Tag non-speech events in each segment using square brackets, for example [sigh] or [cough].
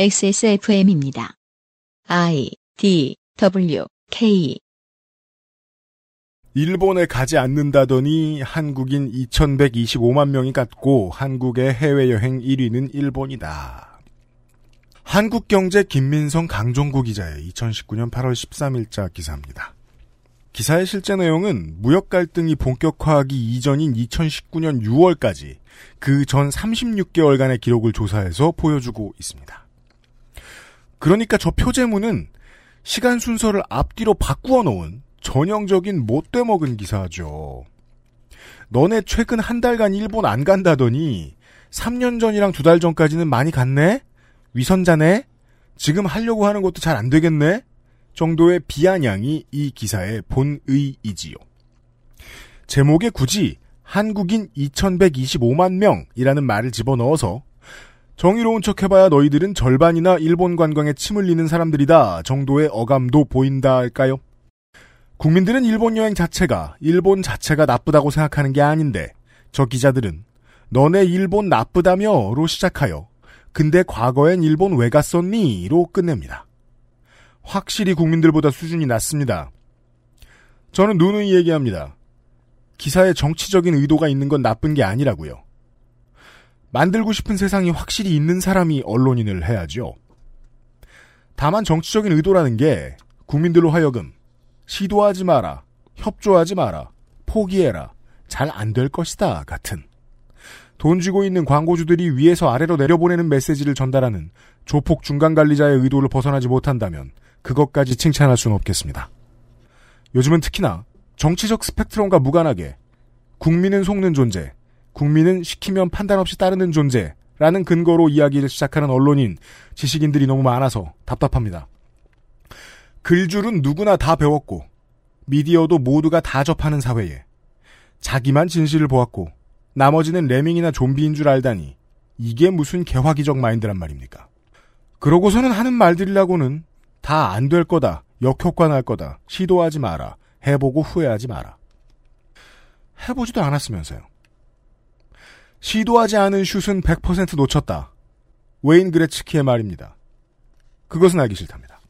XSFM입니다. I D W K 일본에 가지 않는다더니 한국인 2125만 명이 갔고 한국의 해외여행 1위는 일본이다. 한국경제 김민성 강종구 기자의 2019년 8월 13일자 기사입니다. 기사의 실제 내용은 무역 갈등이 본격화하기 이전인 2019년 6월까지 그 전 36개월간의 기록을 조사해서 보여주고 있습니다. 그러니까 저 표제문은 시간 순서를 앞뒤로 바꾸어 놓은 전형적인 못돼 먹은 기사죠. 너네 최근 한 달간 일본 안 간다더니 3년 전이랑 두 달 전까지는 많이 갔네? 위선자네? 지금 하려고 하는 것도 잘 안 되겠네? 정도의 비아냥이 이 기사의 본의이지요. 제목에 굳이 한국인 2125만 명이라는 말을 집어넣어서 정의로운 척 해봐야 너희들은 절반이나 일본 관광에 침 흘리는 사람들이다 정도의 어감도 보인다 할까요? 국민들은 일본 여행 자체가 일본 자체가 나쁘다고 생각하는 게 아닌데 저 기자들은 너네 일본 나쁘다며로 시작하여 근데 과거엔 일본 왜 갔었니?로 끝냅니다. 확실히 국민들보다 수준이 낮습니다. 저는 누누이 얘기합니다. 기사에 정치적인 의도가 있는 건 나쁜 게 아니라고요. 만들고 싶은 세상이 확실히 있는 사람이 언론인을 해야죠. 다만 정치적인 의도라는 게 국민들로 하여금 시도하지 마라, 협조하지 마라, 포기해라, 잘 안 될 것이다 같은 돈 쥐고 있는 광고주들이 위에서 아래로 내려보내는 메시지를 전달하는 조폭 중간 관리자의 의도를 벗어나지 못한다면 그것까지 칭찬할 수는 없겠습니다. 요즘은 특히나 정치적 스펙트럼과 무관하게 국민은 속는 존재, 국민은 시키면 판단 없이 따르는 존재라는 근거로 이야기를 시작하는 언론인, 지식인들이 너무 많아서 답답합니다. 글줄은 누구나 다 배웠고 미디어도 모두가 다 접하는 사회에 자기만 진실을 보았고 나머지는 레밍이나 좀비인 줄 알다니 이게 무슨 개화기적 마인드란 말입니까? 그러고서는 하는 말들이라고는 다 안 될 거다, 역효과 날 거다, 시도하지 마라, 해보고 후회하지 마라. 해보지도 않았으면서요. 시도하지 않은 슛은 100% 놓쳤다. 웨인 그레츠키의 말입니다. 그것은 알기 싫답니다.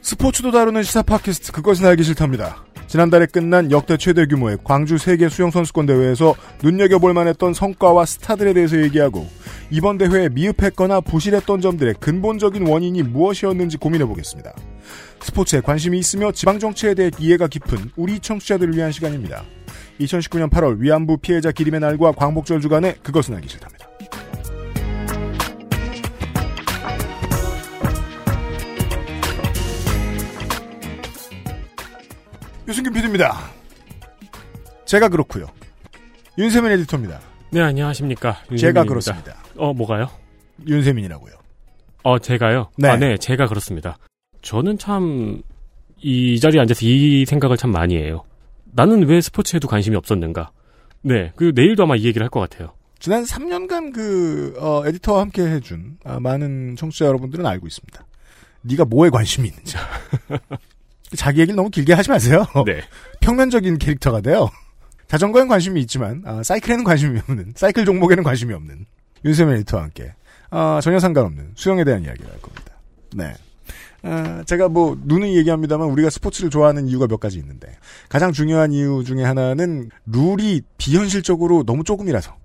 스포츠도 다루는 시사 팟캐스트 그것은 알기 싫답니다. 지난달에 끝난 역대 최대 규모의 광주 세계 수영선수권 대회에서 눈여겨볼 만했던 성과와 스타들에 대해서 얘기하고 이번 대회에 미흡했거나 부실했던 점들의 근본적인 원인이 무엇이었는지 고민해보겠습니다. 스포츠에 관심이 있으며 지방정치에 대해 이해가 깊은 우리 청취자들을 위한 시간입니다. 2019년 8월 위안부 피해자 기림의 날과 광복절 주간에 그것은 알기 싫답니다. 유승균 PD입니다. 제가 그렇고요. 윤세민 에디터입니다. 네, 안녕하십니까. 제가 윤세민입니다. 그렇습니다. 어, 뭐가요? 윤세민이라고요. 어, 제가요? 네. 아, 네, 제가 그렇습니다. 저는 참, 이 자리에 앉아서 이 생각을 참 많이 해요. 나는 왜 스포츠에도 관심이 없었는가? 네, 그 내일도 아마 이 얘기를 할 것 같아요. 지난 3년간 그 어, 에디터와 함께 해준 아, 많은 청취자 여러분들은 알고 있습니다. 네가 뭐에 관심이 있는지. [laughs] 자기 얘기를 너무 길게 하지 마세요. [laughs] 네. 평면적인 캐릭터가 돼요. 자전거엔 관심이 있지만 아, 사이클에는 관심이 없는 사이클 종목에는 관심이 없는 윤세민 에디터와 함께 아, 전혀 상관없는 수영에 대한 이야기를 할 겁니다. 네. 아, 제가 뭐 누누이 얘기합니다만 우리가 스포츠를 좋아하는 이유가 몇 가지 있는데 가장 중요한 이유 중에 하나는 룰이 비현실적으로 너무 조금이라서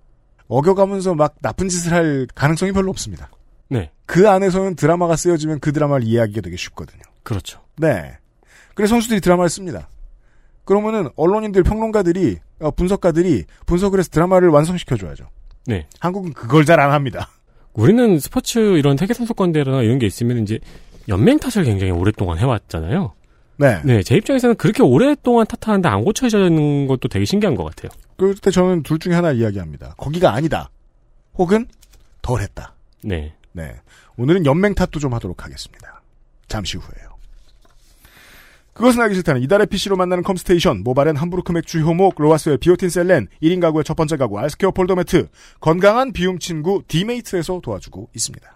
어겨가면서 막 나쁜 짓을 할 가능성이 별로 없습니다. 네. 그 안에서는 드라마가 쓰여지면 그 드라마를 이해하기가 되게 쉽거든요. 그렇죠. 네. 그래서 선수들이 드라마를 씁니다. 그러면은 언론인들, 평론가들이, 어, 분석가들이 분석을 해서 드라마를 완성시켜줘야죠. 네. 한국은 그걸 잘 안 합니다. 우리는 스포츠 이런 세계 선수권대회나 이런 게 있으면 이제 연맹 탓을 굉장히 오랫동안 해왔잖아요. 네. 네, 제 입장에서는 그렇게 오랫동안 탓하는데 안 고쳐지는 것도 되게 신기한 것 같아요. 그럴 때 저는 둘 중에 하나 이야기합니다. 거기가 아니다. 혹은 덜 했다. 네. 네. 오늘은 연맹 탓도 좀 하도록 하겠습니다. 잠시 후에요. 그것은 알기 싫다는 이달의 PC로 만나는 컴스테이션, 모바렌 함부르크 맥주 효모, 로아스의 비오틴 셀렌, 1인 가구의 첫 번째 가구, 알스케어 폴더 매트, 건강한 비움 친구 디메이트에서 도와주고 있습니다.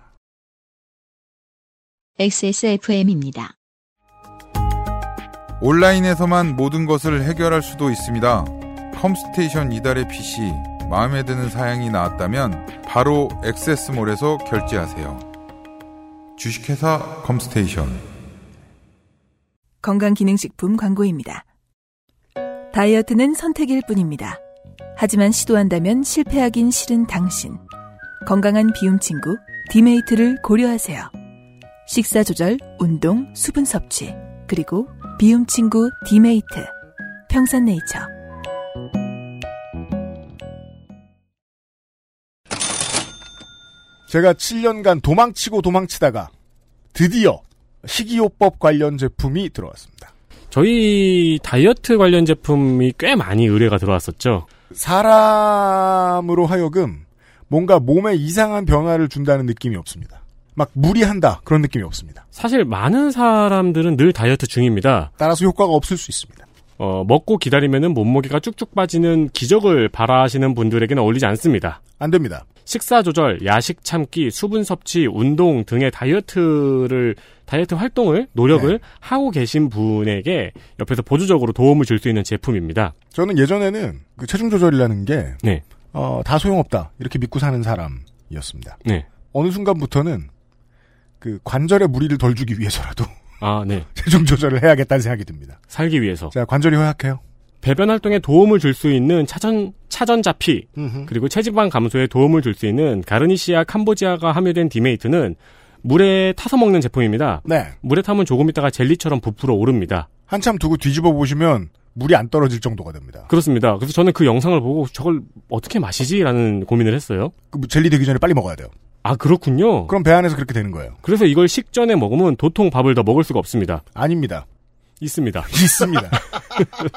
XSFM입니다. 온라인에서만 모든 것을 해결할 수도 있습니다. 컴스테이션 이달의 PC 마음에 드는 사양이 나왔다면 바로 액세스몰에서 결제하세요. 주식회사 컴스테이션 건강기능식품 광고입니다. 다이어트는 선택일 뿐입니다. 하지만 시도한다면 실패하긴 싫은 당신. 건강한 비움 친구 디메이트를 고려하세요. 식사 조절, 운동, 수분 섭취, 그리고 비움 친구 디메이트. 평산네이처. 제가 7년간 도망치고 도망치다가 드디어 식이요법 관련 제품이 들어왔습니다. 저희 다이어트 관련 제품이 꽤 많이 의뢰가 들어왔었죠. 사람으로 하여금 뭔가 몸에 이상한 변화를 준다는 느낌이 없습니다. 막 무리한다 그런 느낌이 없습니다. 사실 많은 사람들은 늘 다이어트 중입니다. 따라서 효과가 없을 수 있습니다. 어, 먹고 기다리면은 몸무게가 쭉쭉 빠지는 기적을 바라시는 분들에게는 어울리지 않습니다. 안 됩니다. 식사 조절, 야식 참기, 수분 섭취, 운동 등의 다이어트를 다이어트 활동을 노력을 네. 하고 계신 분에게 옆에서 보조적으로 도움을 줄 수 있는 제품입니다. 저는 예전에는 그 체중 조절이라는 게 네. 어, 다 소용없다 이렇게 믿고 사는 사람이었습니다. 네. 어느 순간부터는 그 관절에 무리를 덜 주기 위해서라도 아, 네. [laughs] 체중 조절을 해야겠다는 생각이 듭니다. 살기 위해서 자, 관절이 허약해요. 배변 활동에 도움을 줄 수 있는 차전 차전자피 그리고 체지방 감소에 도움을 줄 수 있는 가르니시아 캄보지아가 함유된 디메이트는 물에 타서 먹는 제품입니다. 네. 물에 타면 조금 있다가 젤리처럼 부풀어 오릅니다. 한참 두고 뒤집어 보시면 물이 안 떨어질 정도가 됩니다. 그렇습니다. 그래서 저는 그 영상을 보고 저걸 어떻게 마시지라는 고민을 했어요. 그 젤리 되기 전에 빨리 먹어야 돼요. 아 그렇군요. 그럼 배 안에서 그렇게 되는 거예요. 그래서 이걸 식전에 먹으면 도통 밥을 더 먹을 수가 없습니다. 아닙니다. 있습니다. [laughs] 있습니다.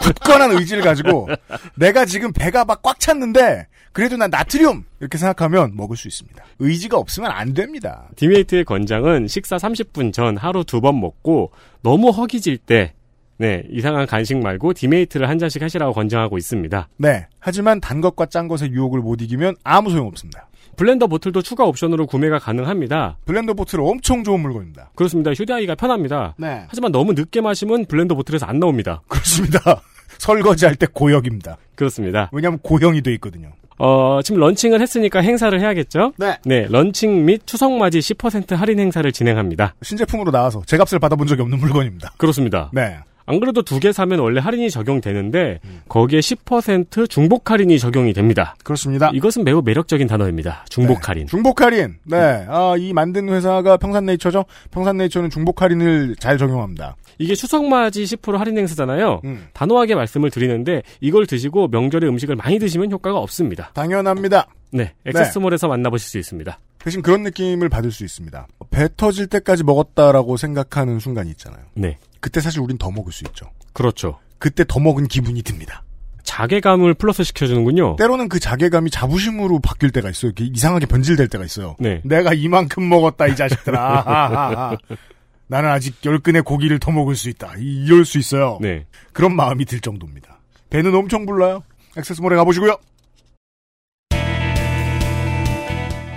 굳건한 의지를 가지고 내가 지금 배가 막 꽉 찼는데 그래도 난 나트륨 이렇게 생각하면 먹을 수 있습니다. 의지가 없으면 안 됩니다. 디메이트의 권장은 식사 30분 전 하루 두 번 먹고 너무 허기질 때 네, 이상한 간식 말고 디메이트를 한 잔씩 하시라고 권장하고 있습니다. 네. 하지만 단 것과 짠 것의 유혹을 못 이기면 아무 소용 없습니다. 블렌더 보틀도 추가 옵션으로 구매가 가능합니다. 블렌더 보틀 엄청 좋은 물건입니다. 그렇습니다. 휴대하기가 편합니다. 네. 하지만 너무 늦게 마시면 블렌더 보틀에서 안 나옵니다. [laughs] 그렇습니다. 설거지할 때 고역입니다. 그렇습니다. 왜냐하면 고형이 돼 있거든요. 어, 지금 런칭을 했으니까 행사를 해야겠죠? 네. 네, 런칭 및 추석맞이 10% 할인 행사를 진행합니다. 신제품으로 나와서 제 값을 받아본 적이 없는 물건입니다. 그렇습니다. 네. 안 그래도 두 개 사면 원래 할인이 적용되는데 음. 거기에 10% 중복 할인이 적용이 됩니다. 그렇습니다. 이것은 매우 매력적인 단어입니다. 중복 네. 할인. 중복 할인. 네. 아, 이 만든 회사가 평산네이처죠. 평산네이처는 중복 할인을 잘 적용합니다. 이게 추석맞이 10% 할인 행사잖아요. 음. 단호하게 말씀을 드리는데 이걸 드시고 명절에 음식을 많이 드시면 효과가 없습니다. 당연합니다. 네, 액세스몰에서 만나보실 수 있습니다. 대신 그런 느낌을 받을 수 있습니다. 배 터질 때까지 먹었다라고 생각하는 순간이 있잖아요. 네, 그때 사실 우린 더 먹을 수 있죠. 그렇죠. 그때 더 먹은 기분이 듭니다. 자괴감을 플러스 시켜주는군요. 때로는 그 자괴감이 자부심으로 바뀔 때가 있어요. 이렇게 이상하게 변질될 때가 있어요. 네. 내가 이만큼 먹었다 이 자식들아. [laughs] 나는 아직 열 근의 고기를 더 먹을 수 있다. 이- 이럴 수 있어요. 네. 그런 마음이 들 정도입니다. 배는 엄청 불러요. 액세스몰에 가보시고요.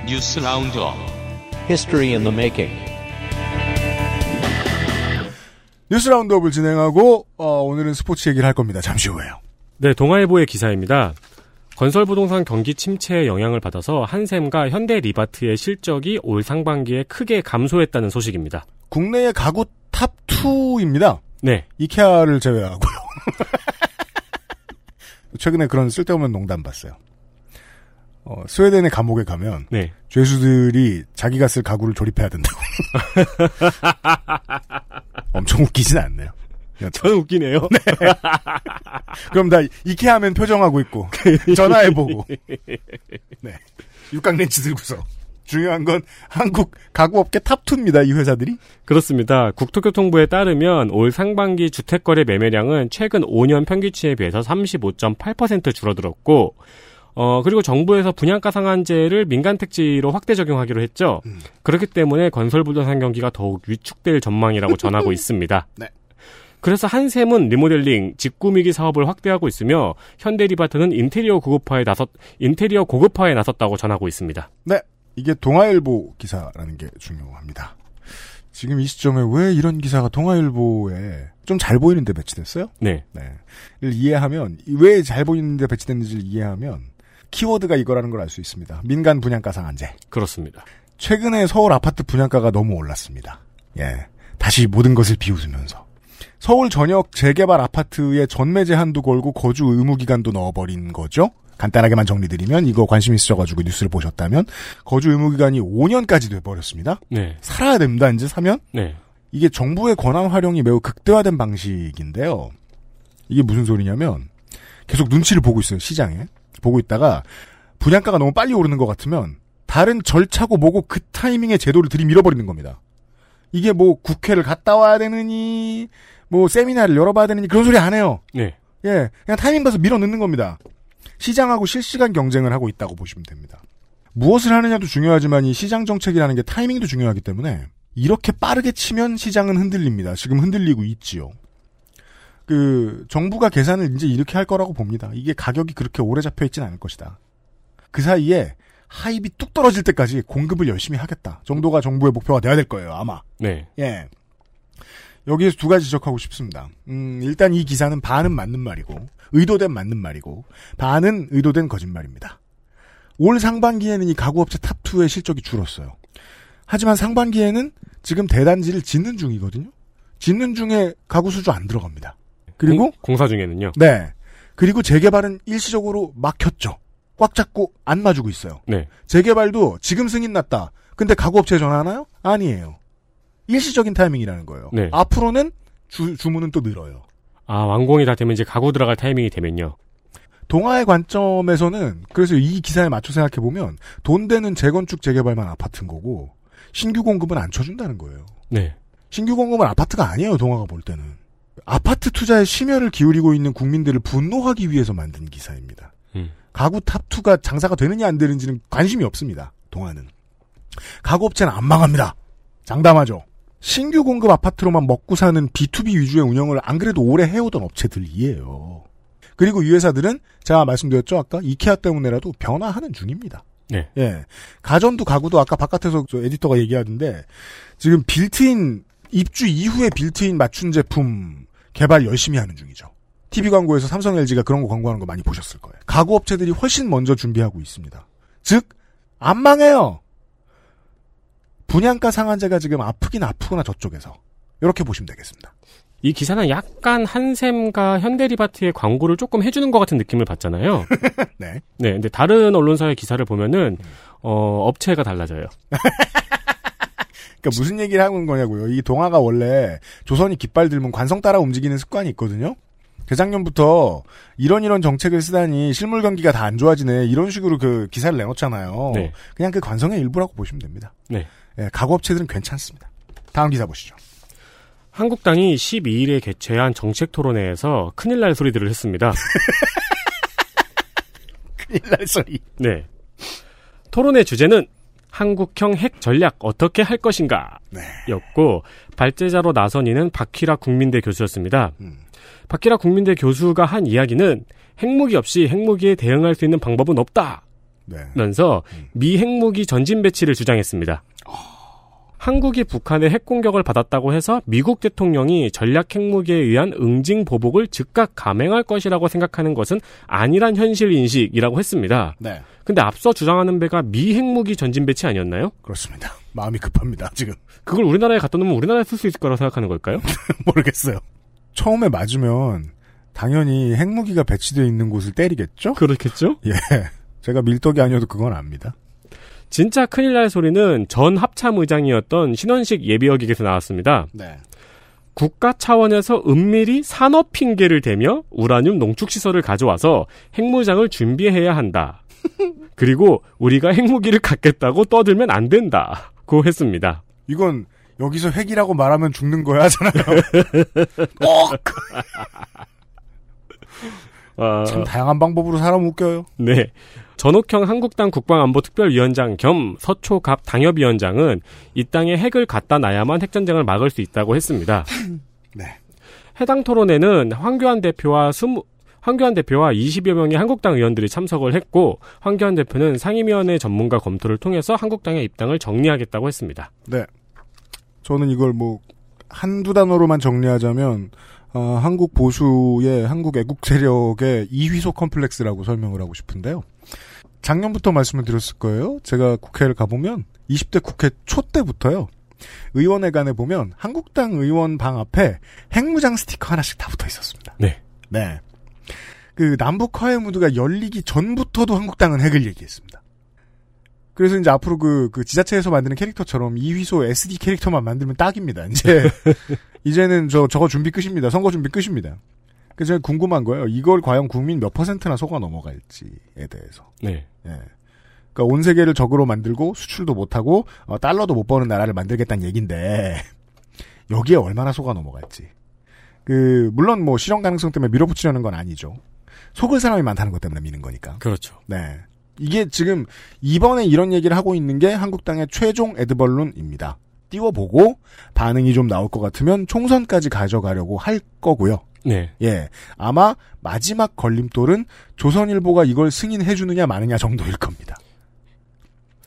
뉴스 History in the making. 뉴스 roundup을 진행하고 어, 오늘은 스포츠 얘기를 할 겁니다. 잠시 후에요. 네, 동아일보의 기사입니다. 건설 부동산 경기 침체에 영향을 받아서 한샘과 현대 리바트의 실적이 올 상반기에 크게 감소했다는 소식입니다. 국내의 가구 탑 2입니다. 네, 이케아를 제외하고요. [laughs] 최근에 그런 쓸데없는 농담 봤어요. 어, 스웨덴의 감옥에 가면 네. 죄수들이 자기가 쓸 가구를 조립해야 된다고. [laughs] 엄청 웃기진 않네요. [laughs] 저는 웃기네요. [laughs] 그럼 다 이케아 하면 표정하고 있고 [laughs] 전화해보고 네 육각 렌치 들고서 중요한 건 한국 가구업계 탑2입니다. 이 회사들이. 그렇습니다. 국토교통부에 따르면 올 상반기 주택거래 매매량은 최근 5년 평균치에 비해서 35.8% 줄어들었고, 어, 그리고 정부에서 분양가 상한제를 민간 택지로 확대 적용하기로 했죠. 그렇기 때문에 건설 부동산 경기가 더욱 위축될 전망이라고 전하고 [laughs] 있습니다. 네. 그래서 한샘은 리모델링, 직구미기 사업을 확대하고 있으며 현대리바트는 인테리어 고급화에 나섰 인테리어 고급화에 나섰다고 전하고 있습니다. 네. 이게 동아일보 기사라는 게 중요합니다. 지금 이 시점에 왜 이런 기사가 동아일보에 좀 잘 보이는데 배치됐어요? 네. 네. 를 이해하면 왜 잘 보이는데 배치됐는지를 이해하면 키워드가 이거라는 걸 알 수 있습니다. 민간 분양가 상한제. 그렇습니다. 최근에 서울 아파트 분양가가 너무 올랐습니다. 예. 다시 모든 것을 비웃으면서. 서울 전역 재개발 아파트에 전매 제한도 걸고 거주 의무 기간도 넣어버린 거죠. 간단하게만 정리드리면 이거 관심 있으셔가지고 뉴스를 보셨다면 거주 의무 기간이 5년까지 돼버렸습니다. 네. 살아야 됩니다. 이제 사면 네. 이게 정부의 권한 활용이 매우 극대화된 방식인데요. 이게 무슨 소리냐면 계속 눈치를 보고 있어요 시장에 보고 있다가 분양가가 너무 빨리 오르는 것 같으면 다른 절차고 뭐고 그 타이밍에 제도를 들이밀어버리는 겁니다. 이게 뭐 국회를 갔다 와야 되느니 뭐 세미나를 열어봐야 되느니 그런 소리 안 해요. 네. 예, 그냥 타이밍 봐서 밀어 넣는 겁니다. 시장하고 실시간 경쟁을 하고 있다고 보시면 됩니다. 무엇을 하느냐도 중요하지만 이 시장 정책이라는 게 타이밍도 중요하기 때문에 이렇게 빠르게 치면 시장은 흔들립니다. 지금 흔들리고 있지요. 그 정부가 계산을 이제 이렇게 할 거라고 봅니다. 이게 가격이 그렇게 오래 잡혀 있진 않을 것이다. 그 사이에 하입이 뚝 떨어질 때까지 공급을 열심히 하겠다. 정도가 정부의 목표가 돼야 될 거예요. 아마. 네. 예. 여기에서 두 가지 지적하고 싶습니다. 음, 일단 이 기사는 반은 맞는 말이고, 의도된 맞는 말이고, 반은 의도된 거짓말입니다. 올 상반기에는 이 가구업체 탑2의 실적이 줄었어요. 하지만 상반기에는 지금 대단지를 짓는 중이거든요? 짓는 중에 가구 수주 안 들어갑니다. 그리고, 공, 공사 중에는요. 네. 그리고 재개발은 일시적으로 막혔죠. 꽉 잡고 안 마주고 있어요. 네. 재개발도 지금 승인 났다. 근데 가구업체에 전화하나요? 아니에요. 일시적인 타이밍이라는 거예요. 네. 앞으로는 주, 주문은 또 늘어요. 아, 완공이 다 되면 이제 가구 들어갈 타이밍이 되면요. 동아의 관점에서는 그래서 이 기사에 맞춰 생각해 보면 돈 되는 재건축 재개발만 아파트인 거고 신규 공급은 안 쳐준다는 거예요. 네. 신규 공급은 아파트가 아니에요. 동아가 볼 때는 아파트 투자에 심혈을 기울이고 있는 국민들을 분노하기 위해서 만든 기사입니다. 음. 가구 탑2가 장사가 되느냐 안 되는지는 관심이 없습니다. 동아는. 가구업체는 안 망합니다. 장담하죠. 신규 공급 아파트로만 먹고 사는 B2B 위주의 운영을 안 그래도 오래 해오던 업체들이에요. 그리고 이 회사들은 제가 말씀드렸죠 아까 이케아 때문에라도 변화하는 중입니다. 네. 예. 가전도 가구도 아까 바깥에서 저 에디터가 얘기하던데 지금 빌트인 입주 이후에 빌트인 맞춤 제품 개발 열심히 하는 중이죠. TV 광고에서 삼성 LG가 그런 거 광고하는 거 많이 보셨을 거예요. 가구 업체들이 훨씬 먼저 준비하고 있습니다. 즉, 안 망해요. 분양가 상한제가 지금 아프긴 아프구나 저쪽에서. 이렇게 보시면 되겠습니다. 이 기사는 약간 한샘과 현대리바트의 광고를 조금 해주는 것 같은 느낌을 받잖아요. [laughs] 네. 네. 근데 다른 언론사의 기사를 보면은, 어, 업체가 달라져요. [laughs] 그러니까 무슨 얘기를 하고 있는 거냐고요. 이 동화가 원래 조선이 깃발 들면 관성 따라 움직이는 습관이 있거든요. 재작년부터 이런 이런 정책을 쓰다니 실물 경기가 다 안 좋아지네 이런 식으로 그 기사를 내놓잖아요. 네. 그냥 그 관성의 일부라고 보시면 됩니다. 네. 예, 가구 업체들은 괜찮습니다. 다음 기사 보시죠. 한국당이 12일에 개최한 정책 토론회에서 큰일 날 소리들을 했습니다. [laughs] 큰일 날 소리. 네. 토론의 주제는 한국형 핵 전략 어떻게 할 것인가 네. 였고 발제자로 나선 이는 박희라 국민대 교수였습니다. 음. 박희라 국민대 교수가 한 이야기는 핵무기 없이 핵무기에 대응할 수 있는 방법은 없다. 네. 면서 미 핵무기 전진 배치를 주장했습니다. 한국이 북한의 핵 공격을 받았다고 해서 미국 대통령이 전략 핵무기에 의한 응징 보복을 즉각 감행할 것이라고 생각하는 것은 아니란 현실 인식이라고 했습니다. 네. 근데 앞서 주장하는 배가 미 핵무기 전진 배치 아니었나요? 그렇습니다. 마음이 급합니다. 지금 그걸 우리나라에 갖다 놓으면 우리나라에 쓸 수 있을 거라고 생각하는 걸까요? [laughs] 모르겠어요. 처음에 맞으면 당연히 핵무기가 배치되어 있는 곳을 때리겠죠? 그렇겠죠? 예. 제가 밀떡이 아니어도 그건 압니다. 진짜 큰일 날 소리는 전 합참 의장이었던 신원식 예비역에게서 나왔습니다. 네. 국가 차원에서 은밀히 산업 핑계를 대며 우라늄 농축시설을 가져와서 핵무장을 준비해야 한다. [laughs] 그리고 우리가 핵무기를 갖겠다고 떠들면 안 된다 고 했습니다. 이건 여기서 핵이라고 말하면 죽는 거야 하잖아요. [laughs] 어, 어, 참 다양한 방법으로 사람 웃겨요. 네. 전옥형 한국당 국방안보특별위원장 겸 서초갑 당협위원장은 이 땅에 핵을 갖다 놔야만 핵전쟁을 막을 수 있다고 했습니다. [laughs] 네. 해당 토론회는 황교안 대표와 20, 황교안 대표와 20여 명의 한국당 의원들이 참석을 했고 황교안 대표는 상임위원회 전문가 검토를 통해서 한국당의 입당을 정리하겠다고 했습니다. 네. 저는 이걸 뭐 한두 단어로만 정리하자면 어, 한국 보수의 한국 애국 세력의 이휘소 컴플렉스라고 설명을 하고 싶은데요. 작년부터 말씀을 드렸을 거예요. 제가 국회를 가보면 20대 국회 초 때부터요. 의원회관에 보면 한국당 의원 방 앞에 핵무장 스티커 하나씩 다 붙어 있었습니다. 네. 네. 그 남북 화해 무드가 열리기 전부터도 한국당은 핵을 얘기했습니다. 그래서 이제 앞으로 그, 그 지자체에서 만드는 캐릭터처럼 이휘소 SD 캐릭터만 만들면 딱입니다. 이제, [laughs] 이제는 저, 저거 준비 끝입니다. 선거 준비 끝입니다. 그래서 제가 궁금한 거예요. 이걸 과연 국민 몇 퍼센트나 속아 넘어갈지에 대해서. 네. 예. 그러니까 온 세계를 적으로 만들고 수출도 못하고 어, 달러도 못 버는 나라를 만들겠다는 얘긴데 [laughs] 여기에 얼마나 속아 넘어갈지. 그 물론 뭐 실현 가능성 때문에 밀어붙이려는 건 아니죠. 속을 사람이 많다는 것 때문에 미는 거니까. 그렇죠. 네. 이게 지금 이번에 이런 얘기를 하고 있는 게 한국당의 최종 에드벌룬입니다. 띄워보고 반응이 좀 나올 것 같으면 총선까지 가져가려고 할 거고요. 네. 예. 아마 마지막 걸림돌은 조선일보가 이걸 승인해 주느냐 마느냐 정도일 겁니다.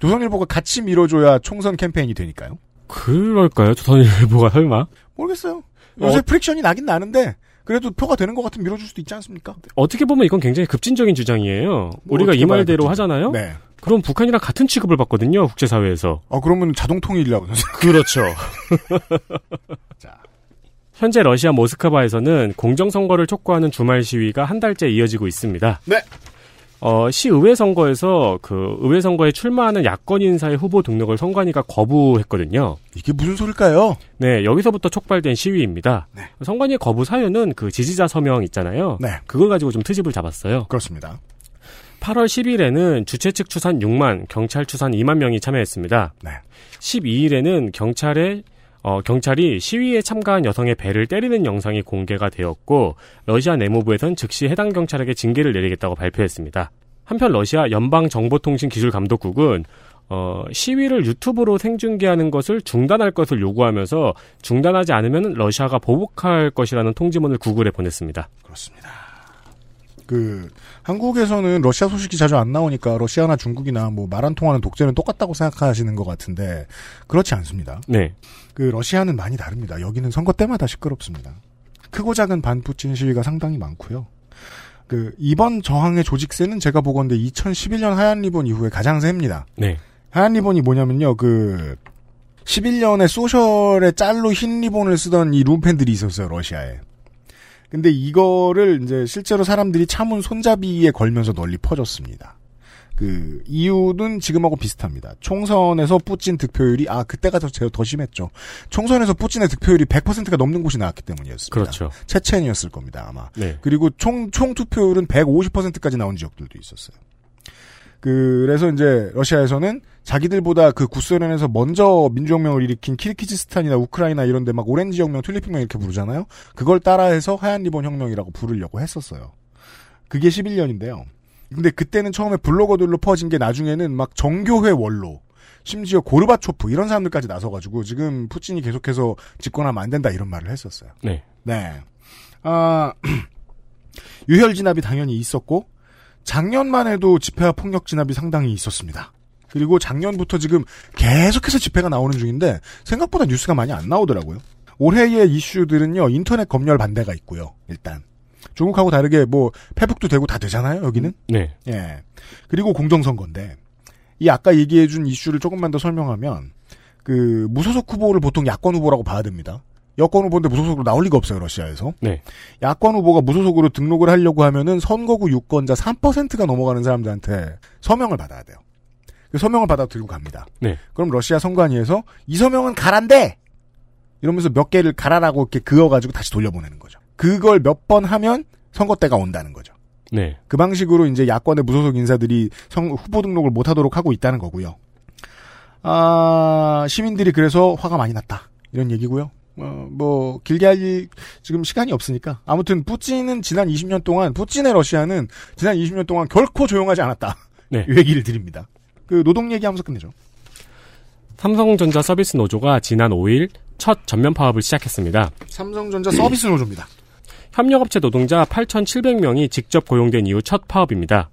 조선일보가 같이 밀어줘야 총선 캠페인이 되니까요. 그럴까요? 조선일보가 [laughs] 설마? 모르겠어요. 요새 어. friction이 나긴 나는데 그래도 표가 되는 것 같으면 밀어줄 수도 있지 않습니까? 어떻게 보면 이건 굉장히 급진적인 주장이에요. 뭐 우리가 이 말대로. 하잖아요. 네. 그럼 북한이랑 같은 취급을 받거든요. 국제사회에서. 어 그러면 자동 통일이라고. [laughs] 그렇죠. 자. 현재 러시아 모스크바에서는 공정선거를 촉구하는 주말 시위가 한 달째 이어지고 있습니다. 네. 어, 시의회 선거에서 그 의회 선거에 출마하는 야권 인사의 후보 등록을 선관위가 거부했거든요. 이게 무슨 소릴까요? 네, 여기서부터 촉발된 시위입니다. 네. 선관위의 거부 사유는 그 지지자 서명 있잖아요. 네. 그걸 가지고 좀 트집을 잡았어요. 그렇습니다. 8월 10일에는 주최 측 추산 6만, 경찰 추산 2만 명이 참여했습니다. 네. 12일에는 경찰의 어, 경찰이 시위에 참가한 여성의 배를 때리는 영상이 공개가 되었고 러시아 내무부에선 즉시 해당 경찰에게 징계를 내리겠다고 발표했습니다. 한편 러시아 연방정보통신기술감독국은 어, 시위를 유튜브로 생중계하는 것을 중단할 것을 요구하면서 중단하지 않으면 러시아가 보복할 것이라는 통지문을 구글에 보냈습니다. 그렇습니다. 그 한국에서는 러시아 소식이 자주 안 나오니까 러시아나 중국이나 뭐 말 안 통하는 독재는 똑같다고 생각하시는 것 같은데 그렇지 않습니다. 네. 그 러시아는 많이 다릅니다. 여기는 선거 때마다 시끄럽습니다. 크고 작은 반푸친 시위가 상당히 많고요. 그 이번 저항의 조직세는 제가 보건데 2011년 하얀 리본 이후에 가장 셉니다. 네. 하얀 리본이 뭐냐면요. 그 11년에 소셜의 짤로 흰 리본을 쓰던 이 룸팬들이 있었어요. 러시아에. 근데 이거를 이제 실제로 사람들이 차문 손잡이에 걸면서 널리 퍼졌습니다. 그 이유는 지금하고 비슷합니다. 총선에서 뿌찐 득표율이 아 그때가 더, 더 심했죠. 총선에서 뿌찐의 득표율이 100%가 넘는 곳이 나왔기 때문이었습니다. 그렇죠. 체첸이었을 겁니다 아마. 네. 그리고 총, 총 투표율은 150%까지 나온 지역들도 있었어요. 그래서 이제 러시아에서는 자기들보다 그 구소련에서 먼저 민주혁명을 일으킨 키르키즈스탄이나 우크라이나 이런 데 막 오렌지 혁명, 튤립 혁명 이렇게 부르잖아요. 그걸 따라해서 하얀 리본 혁명이라고 부르려고 했었어요. 그게 11년인데요. 근데 그때는 처음에 블로거들로 퍼진 게 나중에는 막 정교회 원로, 심지어 고르바초프 이런 사람들까지 나서가지고 지금 푸틴이 계속해서 집권하면 안 된다 이런 말을 했었어요. 네. 네. 아, [clears throat] 유혈 진압이 당연히 있었고, 작년만 해도 집회와 폭력 진압이 상당히 있었습니다. 그리고 작년부터 지금 계속해서 집회가 나오는 중인데, 생각보다 뉴스가 많이 안 나오더라고요. 올해의 이슈들은요, 인터넷 검열 반대가 있고요, 일단. 중국하고 다르게 뭐, 페북도 되고 다 되잖아요, 여기는? 네. 예. 그리고 공정선거인데, 이 아까 얘기해준 이슈를 조금만 더 설명하면, 그, 무소속 후보를 보통 야권 후보라고 봐야 됩니다. 여권 후보인데 무소속으로 나올 리가 없어요, 러시아에서. 네. 야권 후보가 무소속으로 등록을 하려고 하면은 선거구 유권자 3%가 넘어가는 사람들한테 서명을 받아야 돼요. 그 서명을 받아 들고 갑니다. 네. 그럼 러시아 선관위에서 이 서명은 가란데! 이러면서 몇 개를 가라라고 이렇게 그어가지고 다시 돌려보내는 거죠. 그걸 몇 번 하면 선거 때가 온다는 거죠. 네. 그 방식으로 이제 야권의 무소속 인사들이 성, 후보 등록을 못 하도록 하고 있다는 거고요. 아, 시민들이 그래서 화가 많이 났다. 이런 얘기고요. 어, 뭐, 길게 할, 일- 지금 시간이 없으니까. 아무튼, 푸틴은 지난 20년 동안, 푸틴의 러시아는 지난 20년 동안 결코 조용하지 않았다. 네. [laughs] 이 얘기를 드립니다. 그, 노동 얘기하면서 끝내죠. 삼성전자 서비스 노조가 지난 5일 첫 전면 파업을 시작했습니다. 삼성전자 서비스 노조입니다. [clears throat] 협력업체 노동자 8,700명이 직접 고용된 이후 첫 파업입니다.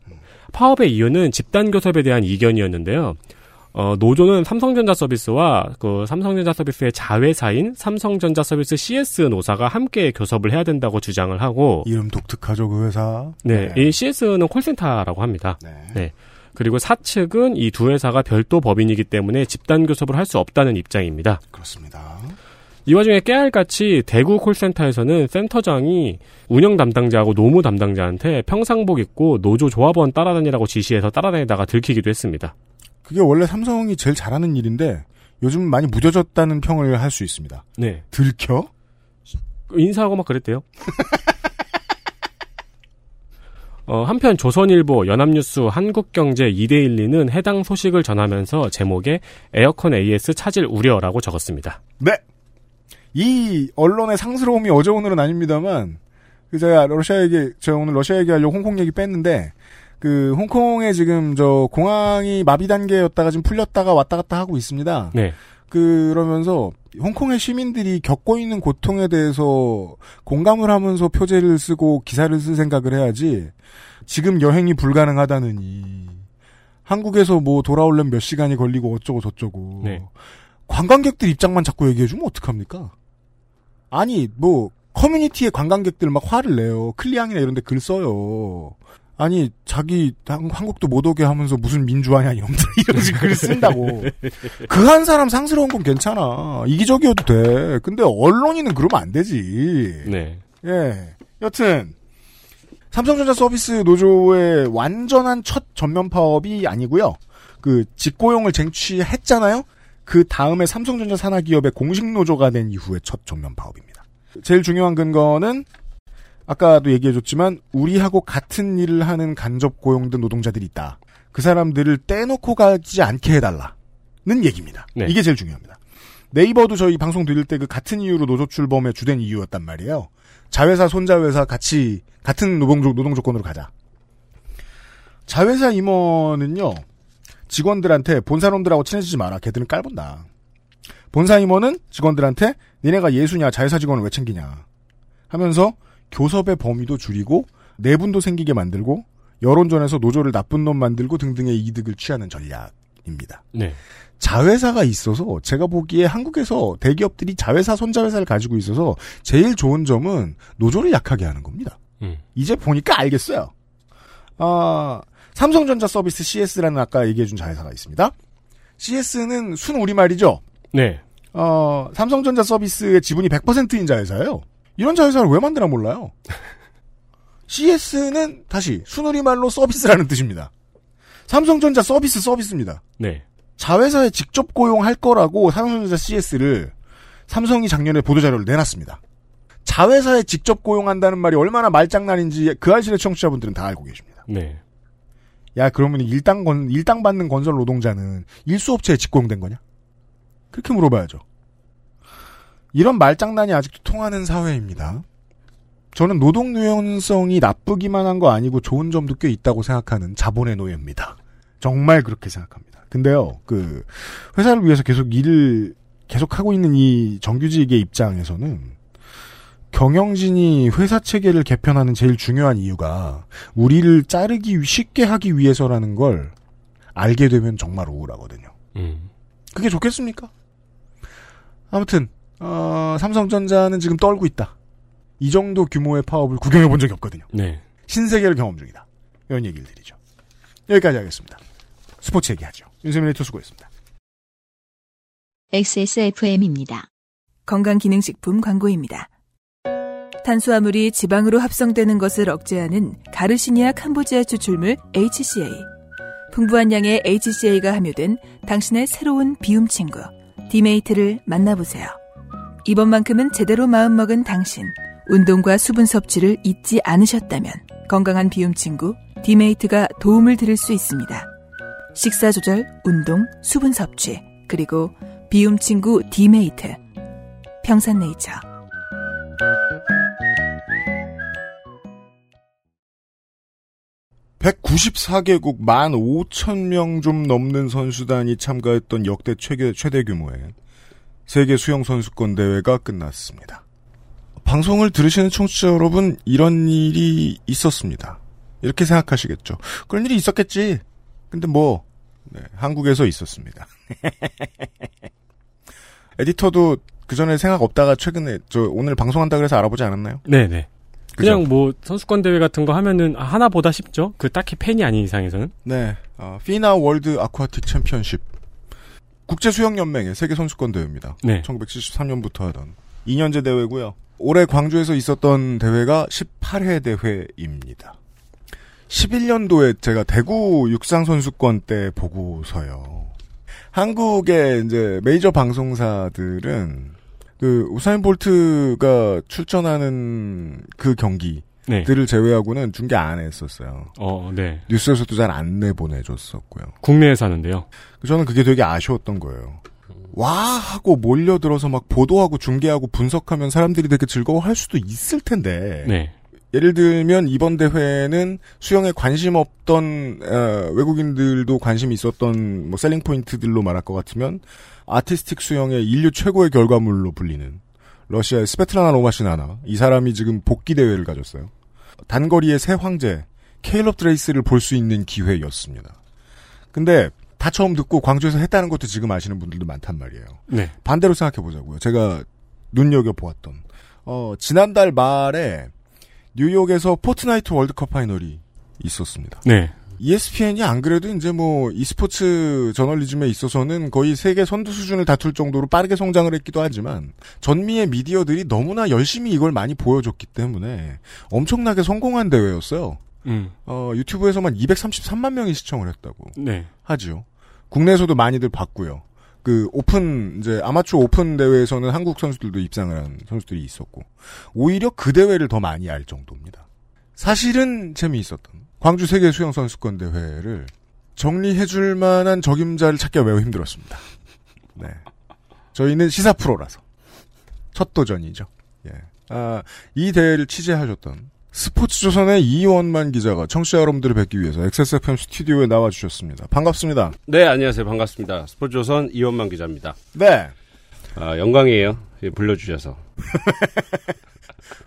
파업의 이유는 집단 교섭에 대한 이견이었는데요. 어, 노조는 삼성전자 서비스와 그 삼성전자 서비스의 자회사인 삼성전자 서비스 CS 노사가 함께 교섭을 해야 된다고 주장을 하고 이름 독특하죠 그 회사. 네, 이 CS는 콜센터라고 합니다. 네. 네. 그리고 사측은 이 두 회사가 별도 법인이기 때문에 집단 교섭을 할 수 없다는 입장입니다. 그렇습니다. 이 와중에 깨알같이 대구 콜센터에서는 센터장이 운영 담당자하고 노무 담당자한테 평상복 입고 노조 조합원 따라다니라고 지시해서 따라다니다가 들키기도 했습니다. 그게 원래 삼성이 제일 잘하는 일인데 요즘 많이 무뎌졌다는 평을 할 수 있습니다. 네. 들켜? 인사하고 막 그랬대요. [laughs] 어, 한편 조선일보, 연합뉴스, 한국경제, 이데일리는 해당 소식을 전하면서 제목에 에어컨 AS 차질 우려라고 적었습니다. 네. 이 언론의 상스러움이 어제 오늘은 아닙니다만 그 제가 러시아 얘기 제가 오늘 러시아 얘기하려고 홍콩 얘기 뺐는데 그 홍콩에 지금 저 공항이 마비 단계였다가 지금 풀렸다가 왔다 갔다 하고 있습니다. 네. 그러면서 홍콩의 시민들이 겪고 있는 고통에 대해서 공감을 하면서 표제를 쓰고 기사를 쓸 생각을 해야지 지금 여행이 불가능하다느니 한국에서 뭐 돌아오려면 몇 시간이 걸리고 어쩌고 저쩌고 네. 관광객들 입장만 자꾸 얘기해주면 어떡합니까? 아니 뭐 커뮤니티에 관광객들 막 화를 내요 클리앙이나 이런 데 글 써요 아니 자기 한- 한국도 못 오게 하면서 무슨 민주화냐 이놈들 [laughs] 이런 식글 쓴다고. 그 한 사람 상스러운 건 괜찮아. 이기적이어도 돼. 근데 언론인은 그러면 안 되지. 네. 예. 여튼 삼성전자 서비스 노조의 완전한 첫 전면 파업이 아니고요. 그 직고용을 쟁취했잖아요. 그 다음에 삼성전자 산하기업의 공식 노조가 된 이후의 첫 전면 파업입니다. 제일 중요한 근거는 아까도 얘기해줬지만 우리하고 같은 일을 하는 간접 고용된 노동자들이 있다. 그 사람들을 떼놓고 가지 않게 해달라는 얘기입니다. 네. 이게 제일 중요합니다. 네이버도 저희 방송 드릴 때 그 같은 이유로 노조 출범의 주된 이유였단 말이에요. 자회사 손자회사 같이 같은 노동, 조- 노동 조건으로 가자. 자회사 임원은요 직원들한테 본사놈들하고 친해지지 마라. 걔들은 깔본다. 본사 임원은 직원들한테 니네가 예수냐 자회사 직원을 왜 챙기냐 하면서 교섭의 범위도 줄이고 내분도 생기게 만들고 여론전에서 노조를 나쁜 놈 만들고 등등의 이득을 취하는 전략입니다. 네. 자회사가 있어서 제가 보기에 한국에서 대기업들이 자회사 손자회사를 가지고 있어서 제일 좋은 점은 노조를 약하게 하는 겁니다. 음. 이제 보니까 알겠어요. 아, 삼성전자 서비스 CS라는 아까 얘기해준 자회사가 있습니다. CS는 순 우리말이죠. 네. 어, 삼성전자 서비스의 지분이 100%인 자회사예요. 이런 자회사를 왜 만드나 몰라요. CS는 다시 순우리말로 서비스라는 뜻입니다. 삼성전자 서비스 서비스입니다. 네. 자회사에 직접 고용할 거라고 삼성전자 CS를 삼성이 작년에 보도자료를 내놨습니다. 자회사에 직접 고용한다는 말이 얼마나 말장난인지 그 아실의 청취자분들은 다 알고 계십니다. 네. 야, 그러면 일당 건, 일당 받는 건설 노동자는 일수업체에 직고용된 거냐? 그렇게 물어봐야죠. 이런 말장난이 아직도 통하는 사회입니다. 저는 노동 유연성이 나쁘기만 한 거 아니고 좋은 점도 꽤 있다고 생각하는 자본의 노예입니다. 정말 그렇게 생각합니다. 근데요, 그, 회사를 위해서 계속 일을 계속 하고 있는 이 정규직의 입장에서는 경영진이 회사 체계를 개편하는 제일 중요한 이유가 우리를 자르기 쉽게 하기 위해서라는 걸 알게 되면 정말 우울하거든요. 음. 그게 좋겠습니까? 아무튼 어, 삼성전자는 지금 떨고 있다. 이 정도 규모의 파업을 구경해 본 적이 없거든요. 네. 신세계를 경험 중이다. 이런 얘기를 드리죠. 여기까지 하겠습니다. 스포츠 얘기하죠. 윤세민 에디터 수고했습니다. XSFM입니다. 건강기능식품 광고입니다. 탄수화물이 지방으로 합성되는 것을 억제하는 가르시니아 캄보지아 추출물 HCA. 풍부한 양의 HCA가 함유된 당신의 새로운 비움 친구 디메이트를 만나보세요. 이번만큼은 제대로 마음먹은 당신. 운동과 수분 섭취를 잊지 않으셨다면 건강한 비움 친구 디메이트가 도움을 드릴 수 있습니다. 식사 조절, 운동, 수분 섭취, 그리고 비움 친구 디메이트. 평산네이처. 194개국 15,000명 좀 넘는 선수단이 참가했던 역대 최대, 최대 규모의 세계 수영 선수권 대회가 끝났습니다. 방송을 들으시는 청취자 여러분, 이런 일이 있었습니다. 이렇게 생각하시겠죠. 그런 일이 있었겠지. 근데 뭐, 네, 한국에서 있었습니다. [laughs] 에디터도 그 전에 생각 없다가 최근에 저 오늘 방송한다 그래서 알아보지 않았나요? 네네. 그죠? 그냥 뭐 선수권 대회 같은 거 하면은 하나 보다 싶죠. 그 딱히 팬이 아닌 이상에서는. 네, 어, FINA World Aquatic Championship 국제 수영 연맹의 세계 선수권 대회입니다. 네. 1973년부터 하던 2년제 대회고요. 올해 광주에서 있었던 대회가 18회 대회입니다. 11년도에 제가 대구 육상 선수권 때 보고서요. 한국의 이제 메이저 방송사들은 그 우사인 볼트가 출전하는 그 경기 들을 네. 제외하고는 중계 안 했었어요. 어, 네. 뉴스에서도 잘 안 내보내줬었고요. 국내에서 하는데요. 저는 그게 되게 아쉬웠던 거예요. 와 하고 몰려들어서 막 보도하고 중계하고 분석하면 사람들이 되게 즐거워할 수도 있을 텐데 네. 예를 들면 이번 대회는 수영에 관심 없던 어, 외국인들도 관심이 있었던 뭐 셀링 포인트들로 말할 것 같으면 아티스틱 수영의 인류 최고의 결과물로 불리는 러시아의 스베틀라나 로마시나나 이 사람이 지금 복귀 대회를 가졌어요. 단거리의 새 황제 케일럽 드레슬을 볼 수 있는 기회였습니다. 근데 다 처음 듣고 광주에서 했다는 것도 지금 아시는 분들도 많단 말이에요. 네. 반대로 생각해 보자고요. 제가 눈여겨 보았던 어, 지난달 말에 뉴욕에서 포트나이트 월드컵 final이 있었습니다. 네. ESPN이 안 그래도 이제 뭐 e스포츠 저널리즘에 있어서는 거의 세계 선두 수준을 다툴 정도로 빠르게 성장을 했기도 하지만 전미의 미디어들이 너무나 열심히 이걸 많이 보여줬기 때문에 엄청나게 성공한 대회였어요. 음. 어, 유튜브에서만 233만 명이 시청을 했다고 네. 하지요. 국내에서도 많이들 봤고요. 그 오픈 이제 아마추어 오픈 대회에서는 한국 선수들도 입상을 한 선수들이 있었고 오히려 그 대회를 더 많이 알 정도입니다. 사실은 재미있었던 광주 세계 수영 선수권 대회를 정리해 줄 만한 적임자를 찾기가 매우 힘들었습니다. 네, 저희는 시사 프로라서 첫 도전이죠. 예, 아, 이 대회를 취재하셨던 스포츠조선의 이원만 기자가 청취자 여러분들을 뵙기 위해서 XSFM 스튜디오에 나와 주셨습니다. 반갑습니다. 네, 안녕하세요. 반갑습니다. 스포츠조선 이원만 기자입니다. 네. 아, 영광이에요. 예, 불러주셔서. [laughs]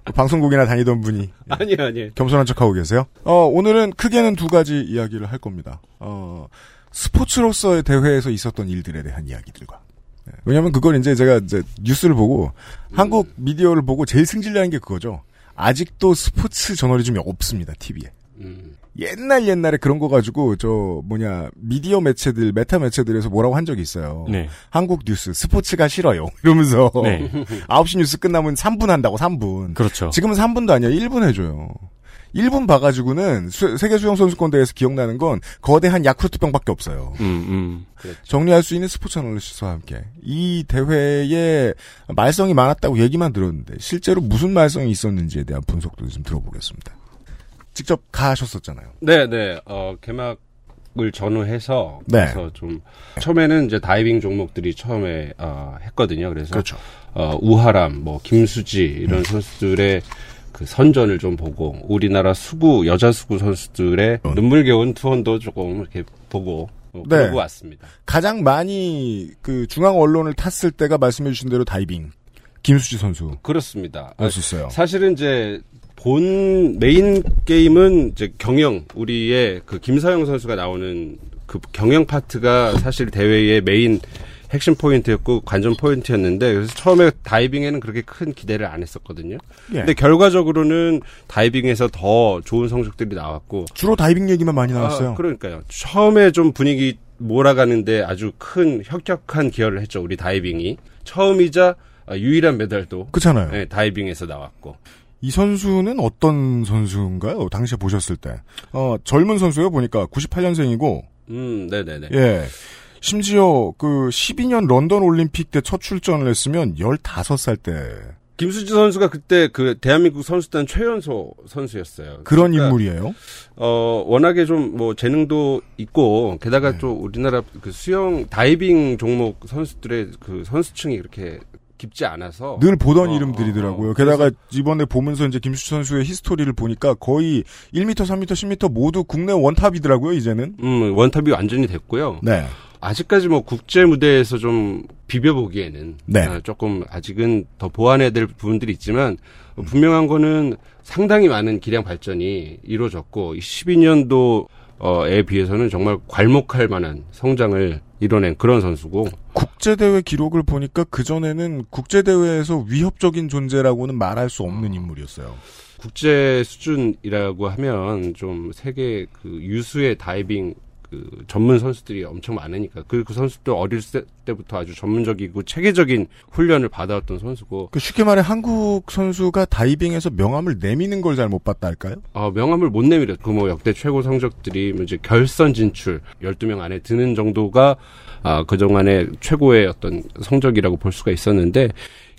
방송국이나 다니던 분이 아니요, 아니요. 겸손한 척하고 계세요. 어, 오늘은 크게는 두 가지 이야기를 할 겁니다. 어, 스포츠로서의 대회에서 있었던 일들에 대한 이야기들과. 네. 왜냐면 그걸 이제 제가 이제 뉴스를 보고 한국 미디어를 보고 제일 승질나는 게 그거죠. 아직도 스포츠 저널리즘이 없습니다, TV에. 음, 옛날 옛날에 그런 거 가지고 저 뭐냐 미디어 매체들 메타 매체들에서 뭐라고 한 적이 있어요. 네. 한국 뉴스 스포츠가 싫어요. [laughs] 이러면서 네. [laughs] 9시 뉴스 끝나면 3분 한다고 3분. 그렇죠. 지금은 3분도 아니야. 1분 해줘요. 1분 봐가지고는 수- 세계 수영 선수권 대회에서 기억나는 건 거대한 야쿠르트 병밖에 없어요. 음, 음. 정리할 수 있는 스포츠 애널리스트와 함께 이 대회에 말썽이 많았다고 얘기만 들었는데 실제로 무슨 말썽이 있었는지에 대한 분석도 좀 들어보겠습니다. 직접 가셨었잖아요. 네, 네. 어, 개막을 전후해서 네. 그래서 좀 처음에는 이제 다이빙 종목들이 처음에 어, 했거든요. 그래서 그렇죠. 어, 우하람, 뭐 김수지 이런 선수들의 그 선전을 좀 보고 우리나라 수구 여자 수구 선수들의 어. 눈물겨운 투혼도 조금 이렇게 보고 어, 네. 그러고 왔습니다. 가장 많이 그 중앙 언론을 탔을 때가 말씀해주신 대로 다이빙 김수지 선수 그렇습니다. 아, 였었어요. 사실은 이제 본 메인 게임은 이제 경영 우리의 그 김서영 선수가 나오는 그 경영 파트가 사실 대회의 메인 핵심 포인트였고 관전 포인트였는데 그래서 처음에 다이빙에는 그렇게 큰 기대를 안 했었거든요. 예. 근데 결과적으로는 다이빙에서 더 좋은 성적들이 나왔고 주로 다이빙 얘기만 많이 나왔어요. 아, 그러니까요. 처음에 좀 분위기 몰아가는데 아주 큰 혁혁한 기여를 했죠. 우리 다이빙이 처음이자 아, 유일한 메달도 그렇잖아요. 네, 다이빙에서 나왔고. 이 선수는 어떤 선수인가요? 당시에 보셨을 때. 어, 젊은 선수요, 보니까. 98년생이고, 음, 네 네 네. 예. 심지어 그 12년 런던 올림픽 때 첫 출전을 했으면 15살 때 김수지 선수가 그때 그 대한민국 선수단 최연소 선수였어요. 그런 그러니까, 인물이에요. 어, 워낙에 좀 뭐 재능도 있고, 게다가 네. 또 우리나라 그 수영, 다이빙 종목 선수들의 그 선수층이 그렇게 깊지 않아서. 늘 보던 어, 이름들이더라고요. 어, 어. 게다가 이번에 보면서 이제 김수지 선수의 히스토리를 보니까 거의 1m, 3m, 10m 모두 국내 원탑이더라고요, 이제는. 음, 원탑이 완전히 됐고요. 네. 아직까지 뭐 국제 무대에서 좀 비벼보기에는 네. 아, 조금 아직은 더 보완해야 될 부분들이 있지만 어, 분명한 거는 상당히 많은 기량 발전이 이루어졌고 12년도 어에 비해서는 정말 괄목할 만한 성장을 이뤄낸 그런 선수고 국제대회 기록을 보니까 그전에는 국제대회에서 위협적인 존재라고는 말할 수 없는 인물이었어요. 국제 수준이라고 하면 좀 세계 그 유수의 다이빙 그 전문 선수들이 엄청 많으니까 그, 그 선수들 어릴 때부터 아주 전문적이고 체계적인 훈련을 받아왔던 선수고 그 쉽게 말해 한국 선수가 다이빙에서 명함을 내미는 걸 잘 못 봤다 할까요? 어, 명함을 못 내밀어. 그뭐 역대 최고 성적들이 뭐 이제 결선 진출 12명 안에 드는 정도가 아, 그동안의 최고의 어떤 성적이라고 볼 수가 있었는데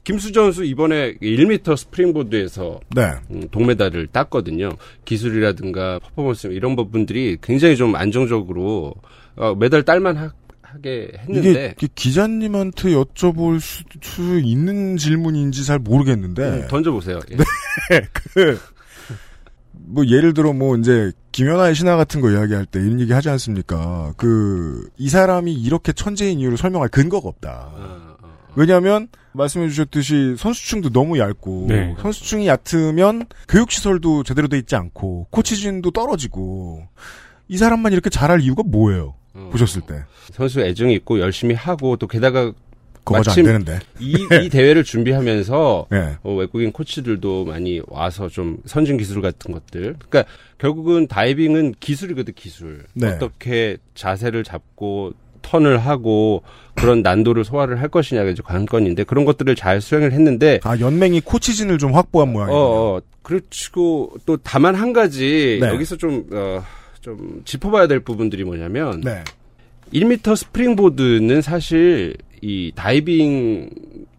김수지 선수 이번에 1m 스프링보드에서 네. 음, 동메달을 땄거든요. 기술이라든가 퍼포먼스 이런 부분들이 굉장히 좀 안정적으로 어, 메달 딸만 하, 게 했는데 이게 기자님한테 여쭤볼 수, 수 있는 질문인지 잘 모르겠는데 음, 던져보세요. 예. [laughs] 그, 뭐, 예를 들어, 뭐, 이제, 김연아의 신화 같은 거 이야기할 때 이런 얘기 하지 않습니까? 그, 이 사람이 이렇게 천재인 이유를 설명할 근거가 없다. 어, 어, 왜냐하면 말씀해 주셨듯이 선수층도 너무 얇고 네. 선수층이 얕으면 교육시설도 제대로 돼 있지 않고 코치진도 떨어지고 이 사람만 이렇게 잘할 이유가 뭐예요? 어. 보셨을 때 선수 애정이 있고 열심히 하고 또 게다가 그거 잘 마침 안 되는데 이, 이 대회를 준비하면서 예. 어, 외국인 코치들도 많이 와서 좀 선진 기술 같은 것들. 그러니까 결국은 다이빙은 기술이거든 기술. 네. 어떻게 자세를 잡고 턴을 하고 그런 난도를 소화를 할 것이냐가 이제 관건인데 그런 것들을 잘 수행을 했는데 아 연맹이 코치진을 좀 확보한 어, 모양이에요. 어 그렇고 또 다만 한 가지 네. 여기서 좀 어, 좀 짚어봐야 될 부분들이 뭐냐면 네. 1m 스프링보드는 사실 이 다이빙에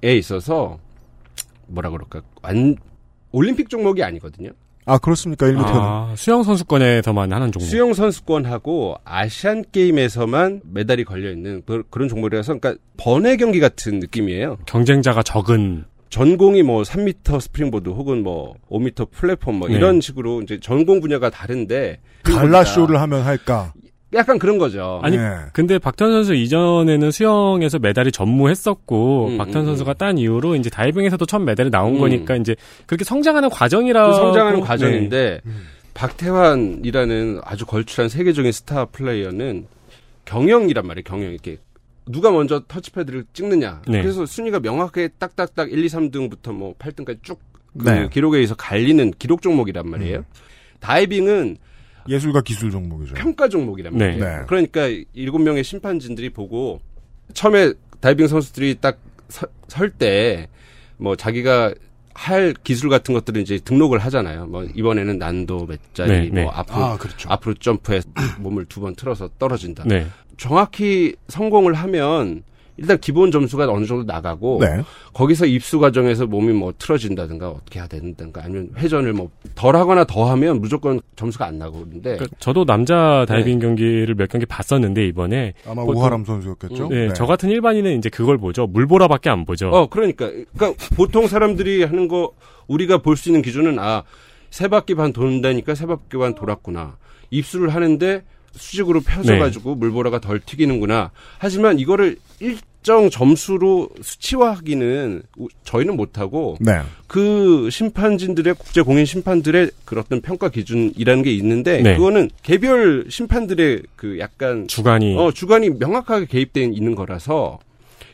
있어서 뭐라 그럴까 완 올림픽 종목이 아니거든요. 아 그렇습니까 1m는 아, 수영 선수권에서만 하는 종목. 수영 선수권하고 아시안 게임에서만 메달이 걸려 있는 그- 그런 종목이라서 그러니까 번외 경기 같은 느낌이에요. 경쟁자가 적은 전공이 뭐 3m 스프링보드 혹은 뭐 5m 플랫폼 뭐 네. 이런 식으로 이제 전공 분야가 다른데 갈라 쇼를 하면 할까? 약간 그런 거죠. 아니, 예. 근데 박태환 선수 이전에는 수영에서 메달이 전무했었고 음, 박태환 음, 선수가 딴 이후로 이제 다이빙에서도 첫 메달이 나온 음. 거니까 이제 그렇게 성장하는 과정이라 그 성장하는 네. 과정인데 박태환이라는 아주 걸출한 세계적인 스타 플레이어는 경영이란 말이에요. 경영 이렇게 누가 먼저 터치패드를 찍느냐. 네. 그래서 순위가 명확하게 딱딱딱 1, 2, 3등부터 뭐 8등까지 쭉그 네. 기록에 의해서 갈리는 기록 종목이란 말이에요. 음. 다이빙은 예술과 기술 종목이죠. 평가 종목이란 네. 말이에요. 네. 그러니까 일곱 명의 심판진들이 보고 처음에 다이빙 선수들이 딱 설 때 뭐 자기가 할 기술 같은 것들을 이제 등록을 하잖아요. 뭐 이번에는 난도 몇 자리, 네, 뭐 네. 앞으로 아 그렇죠. 앞으로 점프해 몸을 두 번 틀어서 떨어진다. 네. 정확히 성공을 하면 일단 기본 점수가 어느 정도 나가고 네. 거기서 입수 과정에서 몸이 뭐 틀어진다든가 어떻게 해야 된다든가 아니면 회전을 뭐 덜하거나 더하면 무조건 점수가 안 나고 그러는데 그러니까 저도 남자 다이빙 경기를 몇 경기 봤었는데 이번에 아마 보통- 우하람 선수였겠죠. 네, 저 같은 일반인은 이제 그걸 보죠. 물보라밖에 안 보죠. 어, 그러니까. 그러니까 보통 사람들이 하는 거 우리가 볼 수 있는 기준은 아, 세 바퀴 반 돈다니까 세 바퀴 반 돌았구나. 입수를 하는데 수직으로 펴서 네. 가지고 물보라가 덜 튀기는구나. 하지만 이거를 일정 점수로 수치화하기는 우- 저희는 못하고 네. 그 심판진들의 국제 공인 심판들의 그 어떤 평가 기준이라는 게 있는데 네. 그거는 개별 심판들의 그 약간 주관이 어, 주관이 명확하게 개입되어 있는 거라서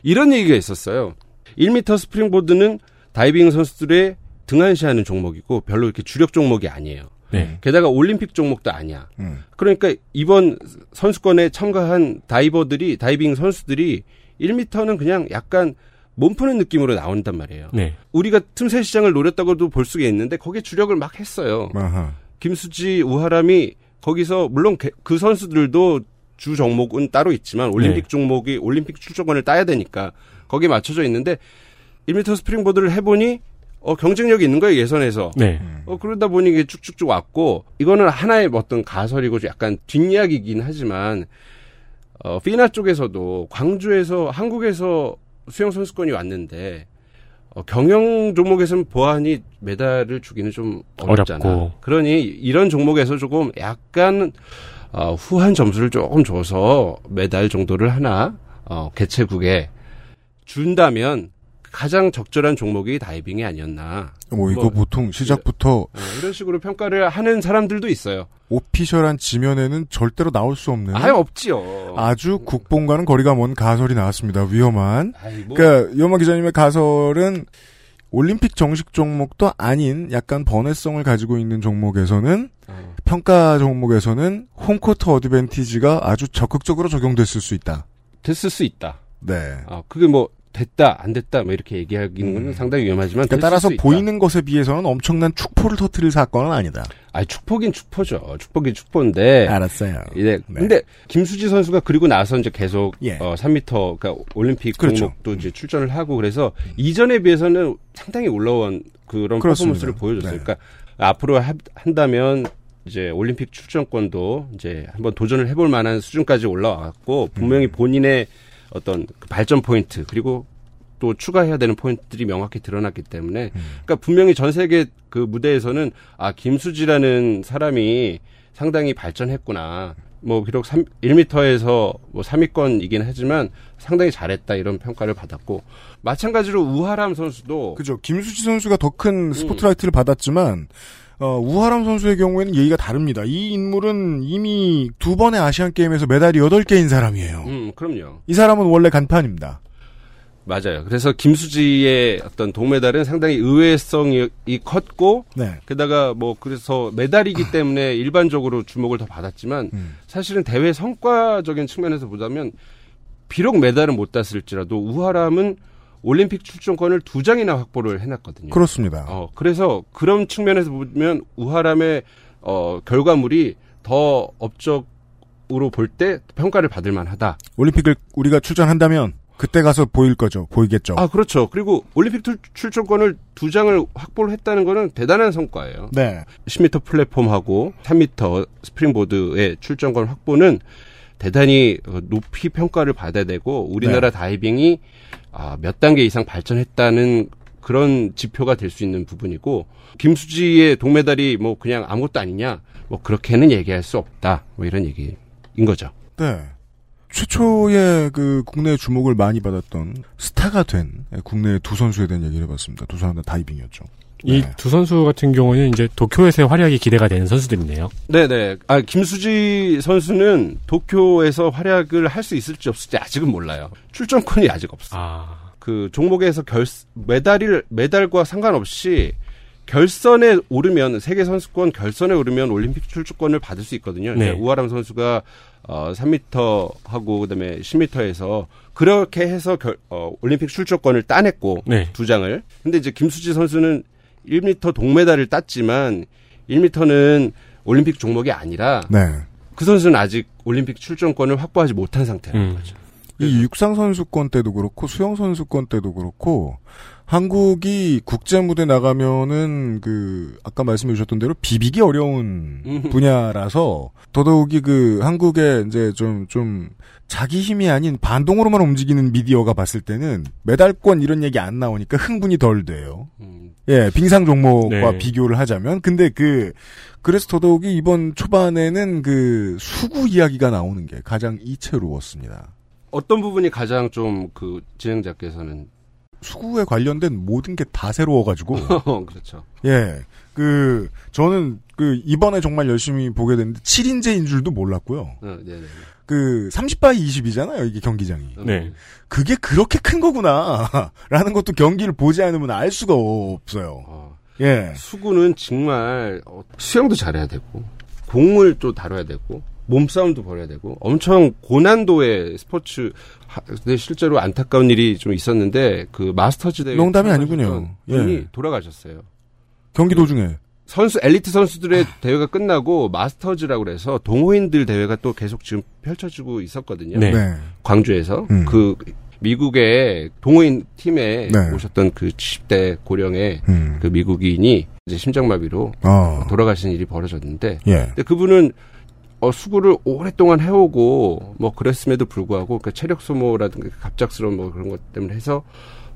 이런 얘기가 있었어요. 1m 스프링보드는 다이빙 선수들의 등한시하는 종목이고 별로 이렇게 주력 종목이 아니에요. 네. 게다가 올림픽 종목도 아니야. 음. 그러니까 이번 선수권에 참가한 다이버들이 다이빙 선수들이 1m는 그냥 약간 몸 푸는 느낌으로 나온단 말이에요. 네. 우리가 틈새 시장을 노렸다고도 볼 수가 있는데 거기에 주력을 막 했어요. 아하. 김수지, 우하람이 거기서 물론 개- 그 선수들도 주 종목은 따로 있지만 올림픽 네. 종목이 올림픽 출전권을 따야 되니까 거기에 맞춰져 있는데 1m 스프링보드를 해보니 어, 경쟁력이 있는 거예요 예선에서. 네. 어, 그러다 보니 이게 쭉쭉쭉 왔고 이거는 하나의 어떤 가설이고 약간 뒷이야기이긴 하지만 어, 피나 쪽에서도 광주에서 한국에서 수영 선수권이 왔는데 어, 경영 종목에서는 보안이 메달을 주기는 좀 어렵잖아. 어렵고. 그러니 이런 종목에서 조금 약간 어, 후한 점수를 조금 줘서 메달 정도를 하나 어, 개최국에 준다면 가장 적절한 종목이 다이빙이 아니었나. 뭐 이거 뭐, 보통 시작부터 어, 이런 식으로 평가를 하는 사람들도 있어요. 오피셜한 지면에는 절대로 나올 수 없는 아예 없지요. 아주 국뽕과는 거리가 먼 가설이 나왔습니다. 위험한. 아이, 뭐, 그러니까 위험한 기자님의 가설은 올림픽 정식 종목도 아닌 약간 번외성을 가지고 있는 종목에서는 어, 평가 종목에서는 홈코트 어드밴티지가 아주 적극적으로 적용됐을 수 있다. 됐을 수 있다. 네. 아, 그게 뭐 됐다 안 됐다 뭐 이렇게 얘기하기는 건 상당히 위험하지만 그러니까 따라서. 보이는 것에 비해서는 엄청난 축포를 터트릴 사건은 아니다. 아 축포긴 축포죠. 축포긴 축포인데. 알았어요. 예. 네. 근데 김수지 선수가 그리고 나서 이제 계속 예. 어 3m 그러니까 올림픽 그렇죠. 종목도 이제 출전을 하고 그래서 이전에 비해서는 상당히 올라온 그런 그렇습니다. 퍼포먼스를 보여줬어요. 네. 그러니까 앞으로 하- 한다면 이제 올림픽 출전권도 이제 한번 도전을 해볼 만한 수준까지 올라왔고 분명히 음. 본인의 어떤 그 발전 포인트 그리고 또 추가해야 되는 포인트들이 명확히 드러났기 때문에 음. 그러니까 분명히 전 세계 그 무대에서는 아 김수지라는 사람이 상당히 발전했구나. 뭐 비록 3, 1m에서 뭐 3위권이긴 하지만 상당히 잘했다 이런 평가를 받았고 마찬가지로 우하람 선수도 그죠. 김수지 선수가 더 큰 스포트라이트를 받았지만 어, 우하람 선수의 경우에는 예의가 다릅니다. 이 인물은 이미 두 번의 아시안 게임에서 메달이 8개인 사람이에요. 음 그럼요. 이 사람은 원래 간판입니다. 맞아요. 그래서 김수지의 어떤 동메달은 상당히 의외성이 컸고 네. 게다가 뭐 그래서 메달이기 때문에 일반적으로 주목을 더 받았지만 음. 사실은 대회 성과적인 측면에서 보자면 비록 메달은 못 땄을지라도 우하람은 올림픽 출전권을 두 장이나 확보를 해놨거든요. 그렇습니다. 어, 그래서 그런 측면에서 보면 우하람의 어, 결과물이 더 업적으로 볼 때 평가를 받을 만하다. 올림픽을 우리가 출전한다면 그때 가서 보일 거죠. 보이겠죠. 아, 그렇죠. 그리고 올림픽 출- 출전권을 두 장을 확보를 했다는 거는 대단한 성과예요. 네. 10m 플랫폼하고 3m 스프링보드의 출전권 확보는 대단히 어, 높이 평가를 받아야 되고 우리나라 다이빙이 아, 몇 단계 이상 발전했다는 그런 지표가 될 수 있는 부분이고 김수지의 동메달이 뭐 그냥 아무것도 아니냐 뭐 그렇게는 얘기할 수 없다 뭐 이런 얘기인 거죠. 네. 최초의 그 국내 주목을 많이 받았던 스타가 된 국내 두 선수에 대한 얘기를 해봤습니다. 두 사람 다 다이빙이었죠. 이 네. 두 선수 같은 경우는 이제 도쿄에서의 활약이 기대가 되는 선수들이네요. 네네. 아 김수지 선수는 도쿄에서 활약을 할 수 있을지 없을지 아직은 몰라요. 출전권이 아직 없어. 아, 그 종목에서 결 메달을 메달과 상관없이 결선에 오르면 세계 선수권 결선에 오르면 올림픽 출전권을 받을 수 있거든요. 네. 우아람 선수가 어 3m 하고 그다음에 10m에서 그렇게 해서 결, 어, 올림픽 출전권을 따냈고 네. 두 장을. 근데 이제 김수지 선수는 1m 동메달을 땄지만 1m는 올림픽 종목이 아니라 네. 그 선수는 아직 올림픽 출전권을 확보하지 못한 상태라는 음. 거죠. 이 육상 선수권 때도 그렇고 수영 선수권 때도 그렇고 한국이 국제 무대 나가면은 그 아까 말씀해 주셨던 대로 비비기 어려운 음. 분야라서 더더욱이 그 한국의 이제 좀좀 자기 힘이 아닌 반동으로만 움직이는 미디어가 봤을 때는 메달권 이런 얘기 안 나오니까 흥분이 덜 돼요. 음. 예, 빙상 종목과 네. 비교를 하자면 근데 그 그래서 더더욱이 이번 초반에는 그 수구 이야기가 나오는 게 가장 이채로웠습니다. 어떤 부분이 가장 좀 그 진행자께서는 수구에 관련된 모든 게 다 새로워가지고 [laughs] 그렇죠. 예, 그 저는 그 이번에 정말 열심히 보게 됐는데 7인제인 줄도 몰랐고요. 어, 네네. 그 30바이 20이잖아요 이게 경기장이. 네. 그게 그렇게 큰 거구나 라는 [laughs] 것도 경기를 보지 않으면 알 수가 없어요. 어, 예, 수구는 정말 어, 수영도 잘해야 되고 공을 또 다뤄야 되고 몸싸움도 벌여야 되고 엄청 고난도의 스포츠 하- 근데 실제로 안타까운 일이 좀 있었는데 그 마스터즈 대회 농담이 아니군요. 분이 예. 돌아가셨어요. 경기 도중에 선수 엘리트 선수들의 대회가 끝나고 마스터즈라고 그래서 동호인들 대회가 또 계속 지금 펼쳐지고 있었거든요. 네. 네. 광주에서 음. 그 미국의 동호인 팀에 네. 오셨던 그 70대 고령의 음. 그 미국인이 이제 심장마비로 어. 돌아가신 일이 벌어졌는데 예. 근데 그분은 어, 수구를 오랫동안 해오고 뭐 그랬음에도 불구하고 그 체력 소모라든가 갑작스러운 뭐 그런 것 때문에 해서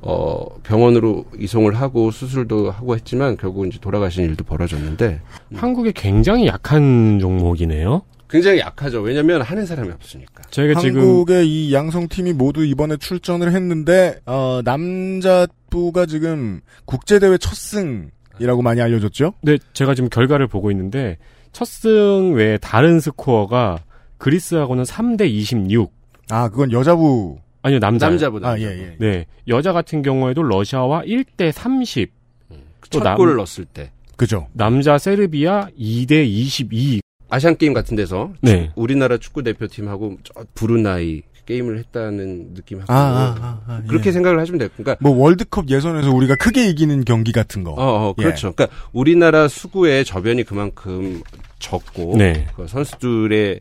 어 병원으로 이송을 하고 수술도 하고 했지만 결국 이제 돌아가신 일도 벌어졌는데 한국에 굉장히 약한 종목이네요. 굉장히 약하죠. 왜냐하면 하는 사람이 없으니까. 저희가 지금 한국의 이 양성 팀이 모두 이번에 출전을 했는데 어, 남자 선수부가 지금 국제대회 첫 승이라고 많이 알려졌죠? 네, 제가 지금 결과를 보고 있는데 첫 승 외에 다른 스코어가 그리스하고는 3대 26. 아, 그건 여자부. 아니요, 남자. 남자보다. 아, 예, 예. 네. 여자 같은 경우에도 러시아와 1대 30. 또첫 남- 골을 넣었을 때. 그죠. 남자 세르비아 2대 22. 아시안 게임 같은 데서 네. 우리나라 축구 대표팀하고 저 부르나이 게임을 했다는 느낌 하고 아, 아, 아, 아, 예. 그렇게 생각을 하시면 돼요. 그러니까 뭐 월드컵 예선에서 우리가 크게 이기는 경기 같은 거. 어, 어, 예. 그렇죠. 그러니까 우리나라 수구의 저변이 그만큼 적고 네. 그 선수들의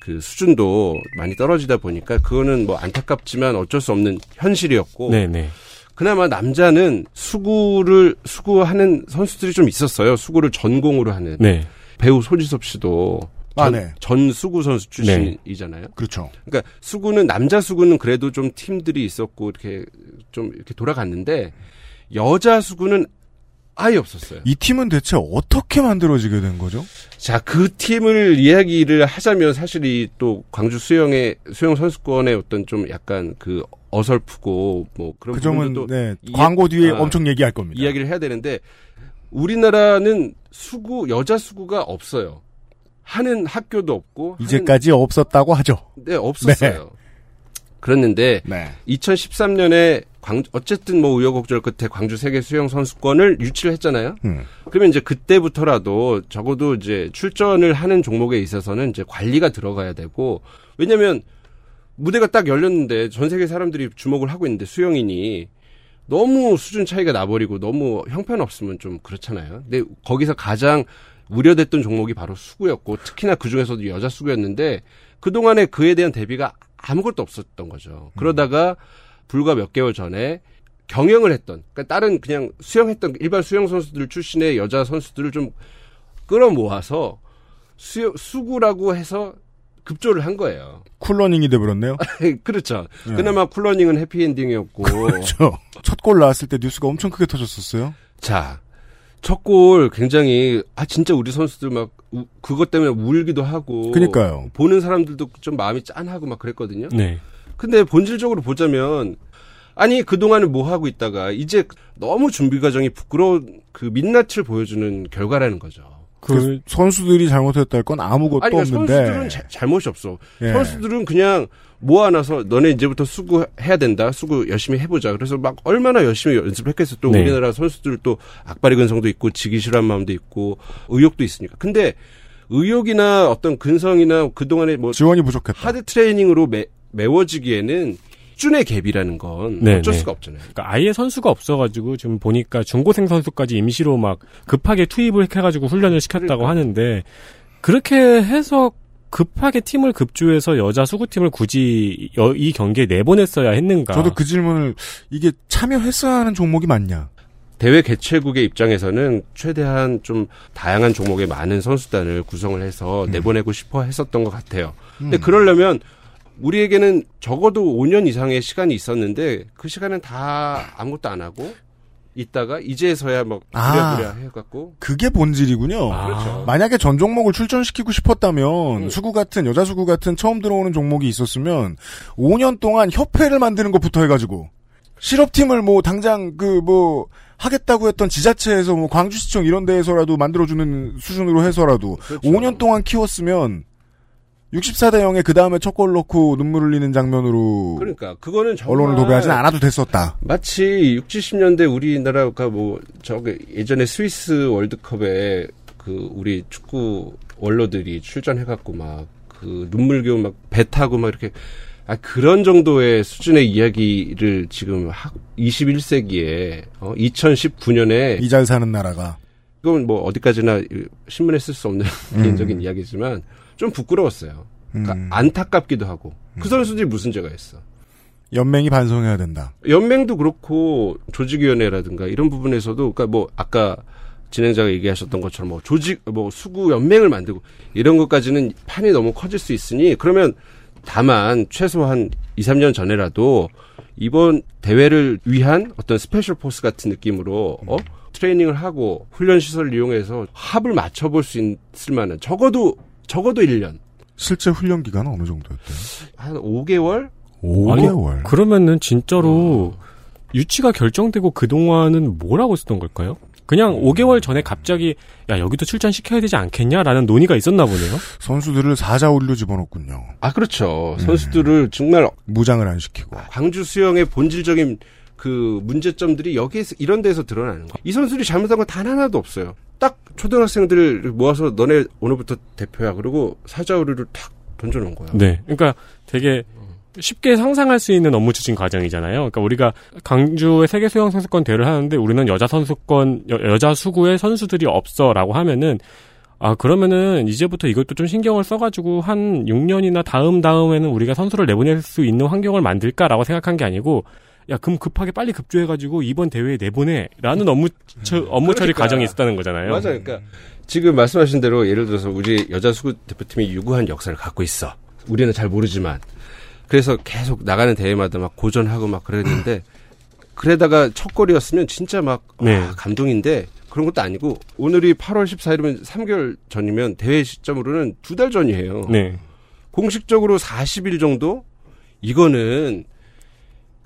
그 수준도 많이 떨어지다 보니까 그거는 뭐 안타깝지만 어쩔 수 없는 현실이었고 네, 네. 그나마 남자는 수구를 수구하는 선수들이 좀 있었어요. 수구를 전공으로 하는 네. 배우 소지섭 씨도 아, 전, 네. 전 수구 선수 출신이잖아요. 그렇죠. 그러니까 수구는 남자 수구는 그래도 좀 팀들이 있었고 이렇게 좀 이렇게 돌아갔는데 여자 수구는 아예 없었어요. 이 팀은 대체 어떻게 만들어지게 된 거죠? 자, 그 팀을 이야기를 하자면 사실 이 또 광주 수영의 수영 선수권의 어떤 좀 약간 그 어설프고 뭐 그런 그 점은 네, 이- 광고 뒤에 아, 엄청 얘기할 겁니다. 이야기를 해야 되는데 우리나라는 수구 여자 수구가 없어요. 하는 학교도 없고 하는- 이제까지 없었다고 하죠. 네 없었어요. 그랬는데 네. 2013년에 광 어쨌든 뭐 우여곡절 끝에 광주 세계 수영 선수권을 유치를 했잖아요. 음. 그러면 이제 그때부터라도 적어도 이제 출전을 하는 종목에 있어서는 이제 관리가 들어가야 되고 왜냐면 무대가 딱 열렸는데 전 세계 사람들이 주목을 하고 있는데 수영인이 너무 수준 차이가 나버리고 너무 형편없으면 좀 그렇잖아요. 근데 거기서 가장 우려됐던 종목이 바로 수구였고 특히나 그 중에서도 여자 수구였는데 그 동안에 그에 대한 대비가 아무것도 없었던 거죠. 그러다가 불과 몇 개월 전에 경영을 했던 그러니까 다른 그냥 수영했던 일반 수영 선수들 출신의 여자 선수들을 좀 끌어모아서 수 수구라고 해서 급조를 한 거예요. 쿨러닝이 돼버렸네요. [laughs] 그렇죠. 네. 그나마 쿨러닝은 해피엔딩이었고 그렇죠. 첫 골 나왔을 때 뉴스가 엄청 크게 터졌었어요. 자, 첫 골 굉장히 아 진짜 우리 선수들 막 우- 그것 때문에 울기도 하고 그니까요. 보는 사람들도 좀 마음이 짠하고 막 그랬거든요. 네. 근데 본질적으로 보자면 아니 그동안은 뭐 하고 있다가 이제 너무 준비 과정이 부끄러운 그 민낯을 보여주는 결과라는 거죠. 그 선수들이 잘못했다 할 건 아무것도 아니 그러니까 없는데. 선수들은 자- 잘못이 없어. 예. 선수들은 그냥 모아놔서 너네 이제부터 수구 해야 된다. 수구 열심히 해보자. 그래서 막 얼마나 열심히 연습했겠어. 또 네. 우리나라 선수들 또 악바리 근성도 있고 지기 싫어한 마음도 있고 의욕도 있으니까. 근데 의욕이나 어떤 근성이나 그동안에 뭐 지원이 부족했다. 하드 트레이닝으로 매, 메워지기에는 수준의 갭이라는 건 네, 어쩔 네. 수가 없잖아요. 그러니까 아예 선수가 없어가지고 지금 보니까 중고생 선수까지 임시로 막 급하게 투입을 해가지고 훈련을 시켰다고 그러니까. 하는데 그렇게 해서 급하게 팀을 급조해서 여자 수구팀을 굳이 여- 이 경기에 내보냈어야 했는가? 저도 그 질문을 이게 참여했어야 하는 종목이 맞냐? 대회 개최국의 입장에서는 최대한 좀 다양한 종목의 많은 선수단을 구성을 해서 내보내고 싶어 했었던 것 같아요. 근데 그러려면 우리에게는 적어도 5년 이상의 시간이 있었는데 그 시간은 다 아무것도 안 하고 있다가 이제서야 막 아. 부랴부랴 해갖고 그게 본질이군요. 아. 그렇죠. 만약에 전 종목을 출전시키고 싶었다면 음. 수구 같은 여자 수구 같은 처음 들어오는 종목이 있었으면 5년 동안 협회를 만드는 것부터 해가지고 실업팀을 뭐 당장 그 뭐 하겠다고 했던 지자체에서 뭐 광주시청 이런 데에서라도 만들어주는 수준으로 해서라도 그렇죠. 5년 동안 키웠으면 64대 0에 그 다음에 첫 골 넣고 눈물 흘리는 장면으로 그러니까 그거는 언론을 도배하진 않아도 됐었다. 마치 60, 70년대 우리나라가 뭐 저기 예전에 스위스 월드컵에 그 우리 축구 원로들이 출전해갖고 막 그 눈물겨운 막배 타고 막 이렇게 아 그런 정도의 수준의 이야기를 지금 학 21세기에 어 2019년에 이잘 사는 나라가 이건 뭐 어디까지나 이 신문에 쓸 수 없는 음. 개인적인 이야기지만 좀 부끄러웠어요. 그러니까 음. 안타깝기도 하고 그 선수들이 무슨 죄가 있어? 연맹이 반성해야 된다. 연맹도 그렇고 조직위원회라든가 이런 부분에서도 그러니까 뭐 아까 진행자가 얘기하셨던 것처럼 뭐 조직 뭐 수구 연맹을 만들고 이런 것까지는 판이 너무 커질 수 있으니 그러면 다만 최소한 2, 3년 전에라도 이번 대회를 위한 어떤 special force 같은 느낌으로 어 트레이닝을 하고 훈련 시설을 이용해서 합을 맞춰 볼 수 있을 만한 적어도 적어도 1년 실제 훈련 기간은 어느 정도였대요? 한 5개월 5개월. 그러면은 진짜로 유치가 결정되고 그동안은 뭘 하고 있었던 걸까요? 그냥 5개월 전에 갑자기 야 여기도 출전시켜야 되지 않겠냐라는 논의가 있었나 보네요. 선수들을 사자 올려 집어넣군요. 아 그렇죠. 선수들을 정말 무장을 안 시키고. 광주 수영의 본질적인 그 문제점들이 여기에서 이런 데서 드러나는 거예요. 이 선수들이 잘못한 건 단 하나도 없어요. 딱 초등학생들을 모아서 너네 오늘부터 대표야 그러고 사자우르를 탁 던져놓은 거야. 네. 그러니까 되게 쉽게 상상할 수 있는 업무 추진 과정이잖아요. 그러니까 우리가 강주의 세계 수영 선수권 대회를 하는데 우리는 여자 선수권 여, 자 수구의 선수들이 없어라고 하면은 아 그러면은 이제부터 이것도 좀 신경을 써가지고 한 6년이나 다음 다음에는 우리가 선수를 내보낼 수 있는 환경을 만들까라고 생각한 게 아니고 야 그럼 급하게 빨리 급조해가지고 이번 대회에 내보내라는 업무 처, 업무 처리 그러니까. 과정이 있었다는 거잖아요. 맞아요. 그러니까 지금 말씀하신 대로 예를 들어서 우리 여자 수구 대표팀이 유구한 역사를 갖고 있어. 우리는 잘 모르지만 그래서 계속 나가는 대회마다 막 고전하고 막 그랬는데 [clears throat] 그래다가 첫 골이었으면 진짜 막 네. 와, 감동인데 그런 것도 아니고 오늘이 8월 14일이면 3개월 전이면 대회 시점으로는 두 달 전이에요. 네. 공식적으로 40일 정도 이거는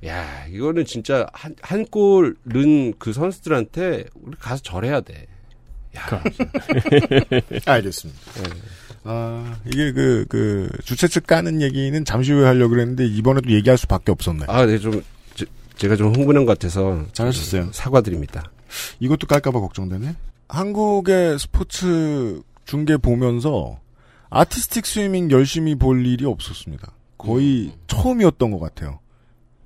야 이거는 진짜 한 한 골 넣은 그 선수들한테 우리 가서 절해야 돼. 야, [laughs] 알겠습니다. 아, 이게 그, 그, 주최 측 까는 얘기는 잠시 후에 하려고 그랬는데, 이번에도 얘기할 수밖에 없었네. 아, 네, 좀, 제, 제가 좀 흥분한 것 같아서. 잘하셨어요. 사과드립니다. 이것도 깔까봐 걱정되네. 한국의 스포츠 중계 보면서, artistic swimming 열심히 볼 일이 없었습니다. 거의 처음이었던 것 같아요.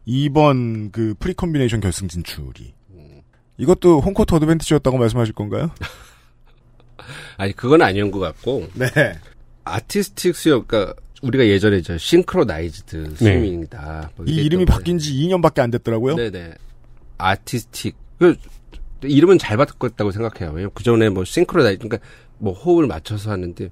이번 그 free combination 결승 진출이. 이것도 home court advantage였다고 말씀하실 건가요? [laughs] 아니, 그건 아니었던 것 같고. 네. artistic 수영, 그러니까 우리가 예전에 저 싱크로나이즈드 스위밍이다. 뭐이 이름이. 바뀐 지 2년밖에 안 됐더라고요. 네네. artistic. 그, 이름은 잘 바꿨다고 생각해요. 왜냐면 그 전에 뭐 synchronize, 그러니까 뭐 호흡을 맞춰서 하는데,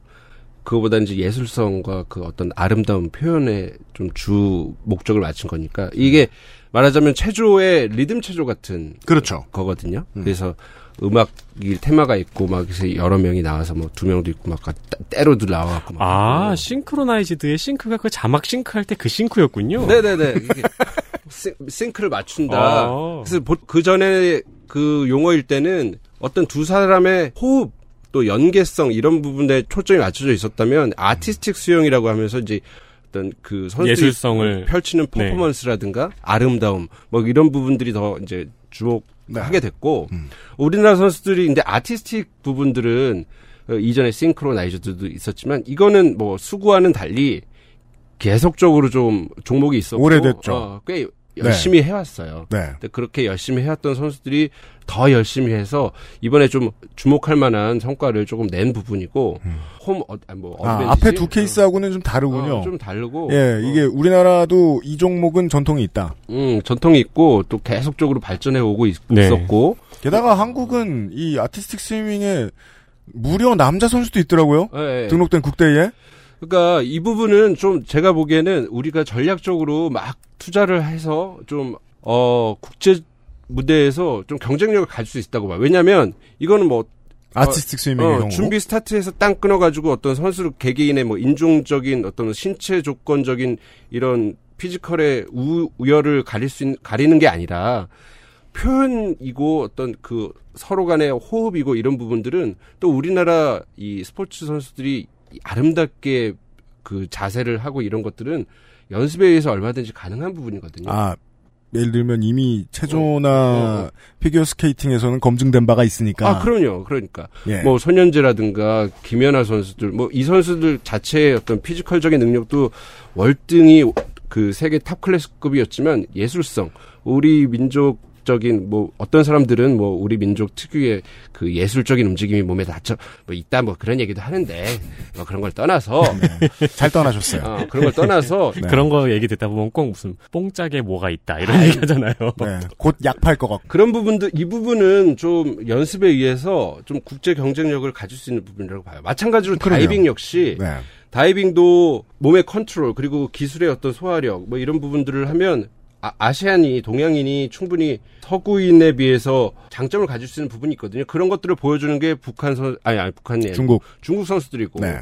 그거보다 이제 예술성과 그 어떤 아름다운 표현에 좀 주 목적을 맞춘 거니까, 이게 말하자면 체조의 리듬 체조 같은 그렇죠. 거거든요. 그래서 음악이 테마가 있고 막 그래서 여러 명이 나와서 뭐 두 명도 있고 막 따- 때로도 나와갖고 막 아. synchronized의 sync가 그 자막 싱크 할 때 그 sync였군요. 네 네네 이게 싱- sync를 맞춘다. 아. 그래서 그 전에 그 용어일 때는 어떤 두 사람의 호흡 또 연계성 이런 부분에 초점이 맞춰져 있었다면 아티스틱 수영이라고 하면서 이제 어떤 그 선수들이 예술성을 펼치는 네. 퍼포먼스라든가 아름다움 뭐 이런 부분들이 더 이제 주목하게 네. 됐고 우리나라 선수들이 근데 아티스틱 부분들은 어, 이전에 싱크로나이저도 있었지만 이거는 뭐 수구와는 달리 계속적으로 좀 종목이 있었고 오래됐죠. 어, 꽤 열심히 해왔어요. 네. 근데 그렇게 열심히 해왔던 선수들이 더 열심히 해서 이번에 좀 주목할 만한 성과를 조금 낸 부분이고 홈 어, 아니, 뭐 아? 앞에 두 케이스하고는 좀 다르군요. 어, 좀 다르고 예, 이게 우리나라도 이 종목은 전통이 있다. 음, 전통이 있고 또 계속적으로 발전해 오고 있, 네. 었고 게다가 한국은 이 아티스틱 스위밍에 무려 남자 선수도 있더라고요. 예, 예. 등록된 국대에. 그러니까 이 부분은 좀 제가 보기에는 우리가 전략적으로 막 투자를 해서 좀 어, 국제 무대에서 좀 경쟁력을 가질 수 있다고 봐요. 왜냐면 이거는 뭐 artistic swimming의 어, 경우. 준비 스타트에서 땅 끊어가지고 어떤 선수 개개인의 뭐 인종적인 어떤 신체 조건적인 이런 physical의 우, 우열을 가릴 수 있는, 가리는 게 아니라 표현이고 어떤 그 서로 간의 호흡이고 이런 부분들은 또 우리나라 이 스포츠 선수들이 아름답게 그 자세를 하고 이런 것들은 연습에 의해서 얼마든지 가능한 부분이거든요. 아, 예를 들면 이미 체조나 어, 어. 피겨 스케이팅에서는 검증된 바가 있으니까. 아, 그럼요. 그러니까. 예. 뭐, 손연재라든가, 김연아 선수들, 뭐, 이 선수들 자체의 어떤 physical적인 능력도 월등히 그 세계 top class급이었지만 예술성, 우리 민족 적인 뭐, 어떤 사람들은 뭐, 우리 민족 특유의 그 예술적인 움직임이 몸에 닿쳐, 뭐, 있다 뭐 그런 얘기도 하는데, 뭐 그런 걸 떠나서, [laughs] 잘 떠나셨어요. 어, 그런 걸 떠나서, [laughs] 네. 그런 거 얘기 듣다 보면 꼭 무슨 뽕짝에 뭐가 있다 이런 얘기 하잖아요. 네. 곧 약팔 것 같고. 그런 부분들 이 부분은 좀 연습에 의해서 좀 국제 경쟁력을 가질 수 있는 부분이라고 봐요. 마찬가지로 그러네요. 다이빙 역시 네. 다이빙도 몸의 컨트롤 그리고 기술의 어떤 소화력 뭐 이런 부분들을 하면 아, Asian이 동양인이 충분히 서구인에 비해서 장점을 가질 수 있는 부분이 있거든요. 그런 것들을 보여주는 게 북한 선 아니 아니 북한이 중국. 중국 선수들이고 네.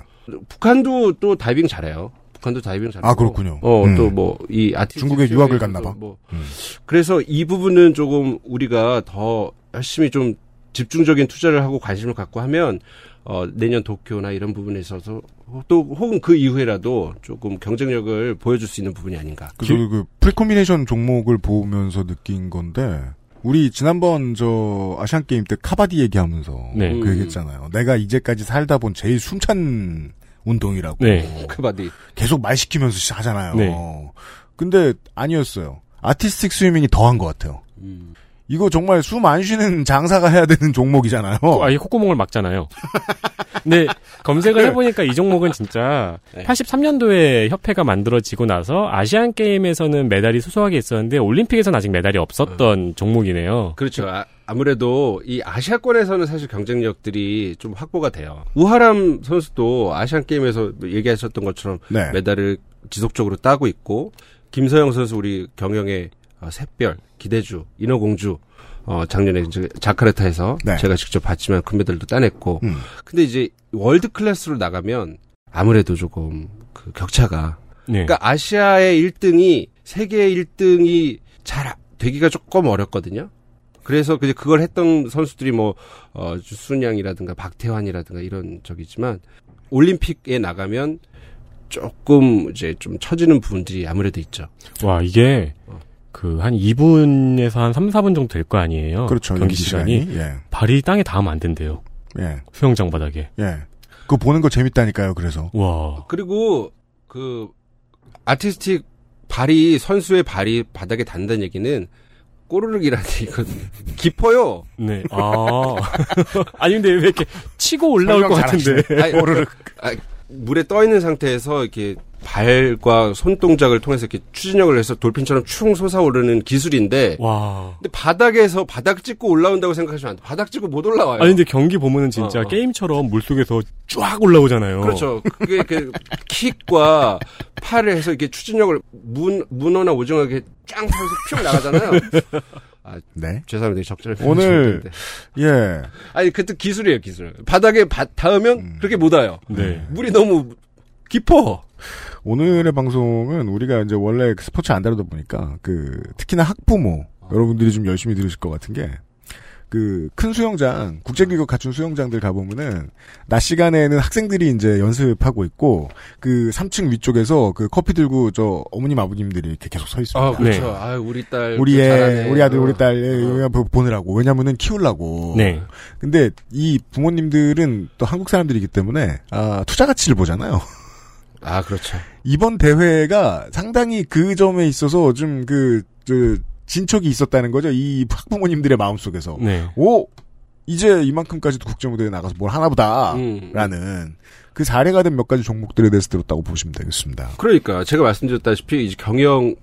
북한도 또 다이빙 잘해요. 북한도 다이빙 잘하고. 아, 그렇군요. 어, 음. 또뭐이 아티스트 중국에 유학을 갔나 봐. 뭐. 음. 그래서 이 부분은 조금 우리가 더 열심히 좀 집중적인 투자를 하고 관심을 갖고 하면 어, 내년 도쿄나 이런 부분에 있어서 또 혹은 그 이후에라도 조금 경쟁력을 보여줄 수 있는 부분이 아닌가. 그, 저그 free combination 종목을 보면서 느낀 건데 우리 지난번 저 아시안 게임 때 카바디 얘기하면서 네. 그 얘기했잖아요. 내가 이제까지 살다 본 제일 숨찬 운동이라고. 네. 카바디. 계속 말 시키면서 하잖아요. 네. 근데 아니었어요. artistic swimming이 더한 것 같아요. 음. 이거 정말 숨 안 쉬는 [laughs] 장사가 해야 되는 종목이잖아요. 아예 콧구멍을 막잖아요. 근데 검색을 해보니까 이 종목은 진짜 네. 83년도에 협회가 만들어지고 나서 아시안 게임에서는 메달이 소소하게 있었는데 올림픽에서는 아직 메달이 없었던 종목이네요. 그렇죠. 아, 무래도이 아시아권에서는 사실 경쟁력들이 좀 확보가 돼요. 우하람 선수도 아시안 게임에서 얘기하셨던 것처럼 네. 메달을 지속적으로 따고 있고 김서영 선수 우리 경영의 어, 샛별, 기대주, 인어공주 어, 작년에 이제 자카르타에서 네. 제가 직접 봤지만 금메달도 따냈고 음. 근데 이제 월드 클래스로 나가면 아무래도 조금 그 격차가 네. 그러니까 아시아의 1등이 세계 1등이 잘 되기가 조금 어렵거든요. 그래서 그걸 했던 선수들이 뭐 어, 주순양이라든가 박태환이라든가 이런 적이지만 올림픽에 나가면 조금 이제 좀 처지는 부분들이 아무래도 있죠. 와 이게 어. 그 한 2분에서 한 3, 4분 정도 될 거 아니에요. 그렇죠. 경기 연기 시간이. 예. 발이 땅에 닿으면 안 된대요. 예. 수영장 바닥에. 예. 그거 보는 거 재밌다니까요, 그래서. 와. 그리고 그 아티스틱 발이 선수의 발이 바닥에 닿는다는 얘기는 꼬르륵이라는 [laughs] 얘기거든요. 깊어요. 네. 아. [laughs] 아니 근데 왜 이렇게 치고 올라올 것 같은데. 아니, 아, 물에 떠 있는 상태에서 이렇게 발과 손 동작을 통해서 이렇게 추진력을 해서 돌핀처럼 충 솟아오르는 기술인데 와. 근데 바닥에서 바닥 찍고 올라온다고 생각하시면 안 돼. 바닥 찍고 못 올라와요. 아니 근데 경기 보면은 진짜 어, 어. 게임처럼 물속에서 쫙 올라오잖아요. 그렇죠. 그게 그 킥과 팔을 해서 이렇게 추진력을 문 문어나 오징어 이렇게 쫙 하면서 쭉 나가잖아요. 네. 죄송합니다. 적절히 오늘-. 예. 아니 그때 기술이에요 기술. 바닥에 바, 닿으면 음. 그렇게 못 와요. 네. 물이 너무 깊어. 오늘의 방송은 우리가 이제 원래 그 스포츠 안 다루다 보니까 그 특히나 학부모 여러분들이 좀 열심히 들으실 것 같은 게 그 큰 수영장 국제규격 갖춘 수영장들 가보면은 낮 시간에는 학생들이 이제 연습하고 있고 그 3층 위쪽에서 그 커피 들고 저 어머님 아버님들이 이렇게 계속 서 있습니다. 아 그렇죠. 네. 아 우리 딸 우리 애. 우리 아들, 우리 어. 딸 애, 보느라고 왜냐면은 키우려고. 네. 근데 이 부모님들은 또 한국 사람들이기 때문에 아, 투자 가치를 보잖아요. 아 그렇죠. 이번 대회가 상당히 그 점에 있어서 좀 그, 저, 진척이 있었다는 거죠. 이 학부모님들의 마음속에서. 네. 오! 이제 이만큼까지도 국제무대에 나가서 뭘 하나보다. 음. 라는 그 사례가 된 몇 가지 종목들에 대해서 들었다고 보시면 되겠습니다. 그러니까 제가 말씀드렸다시피 이제 경영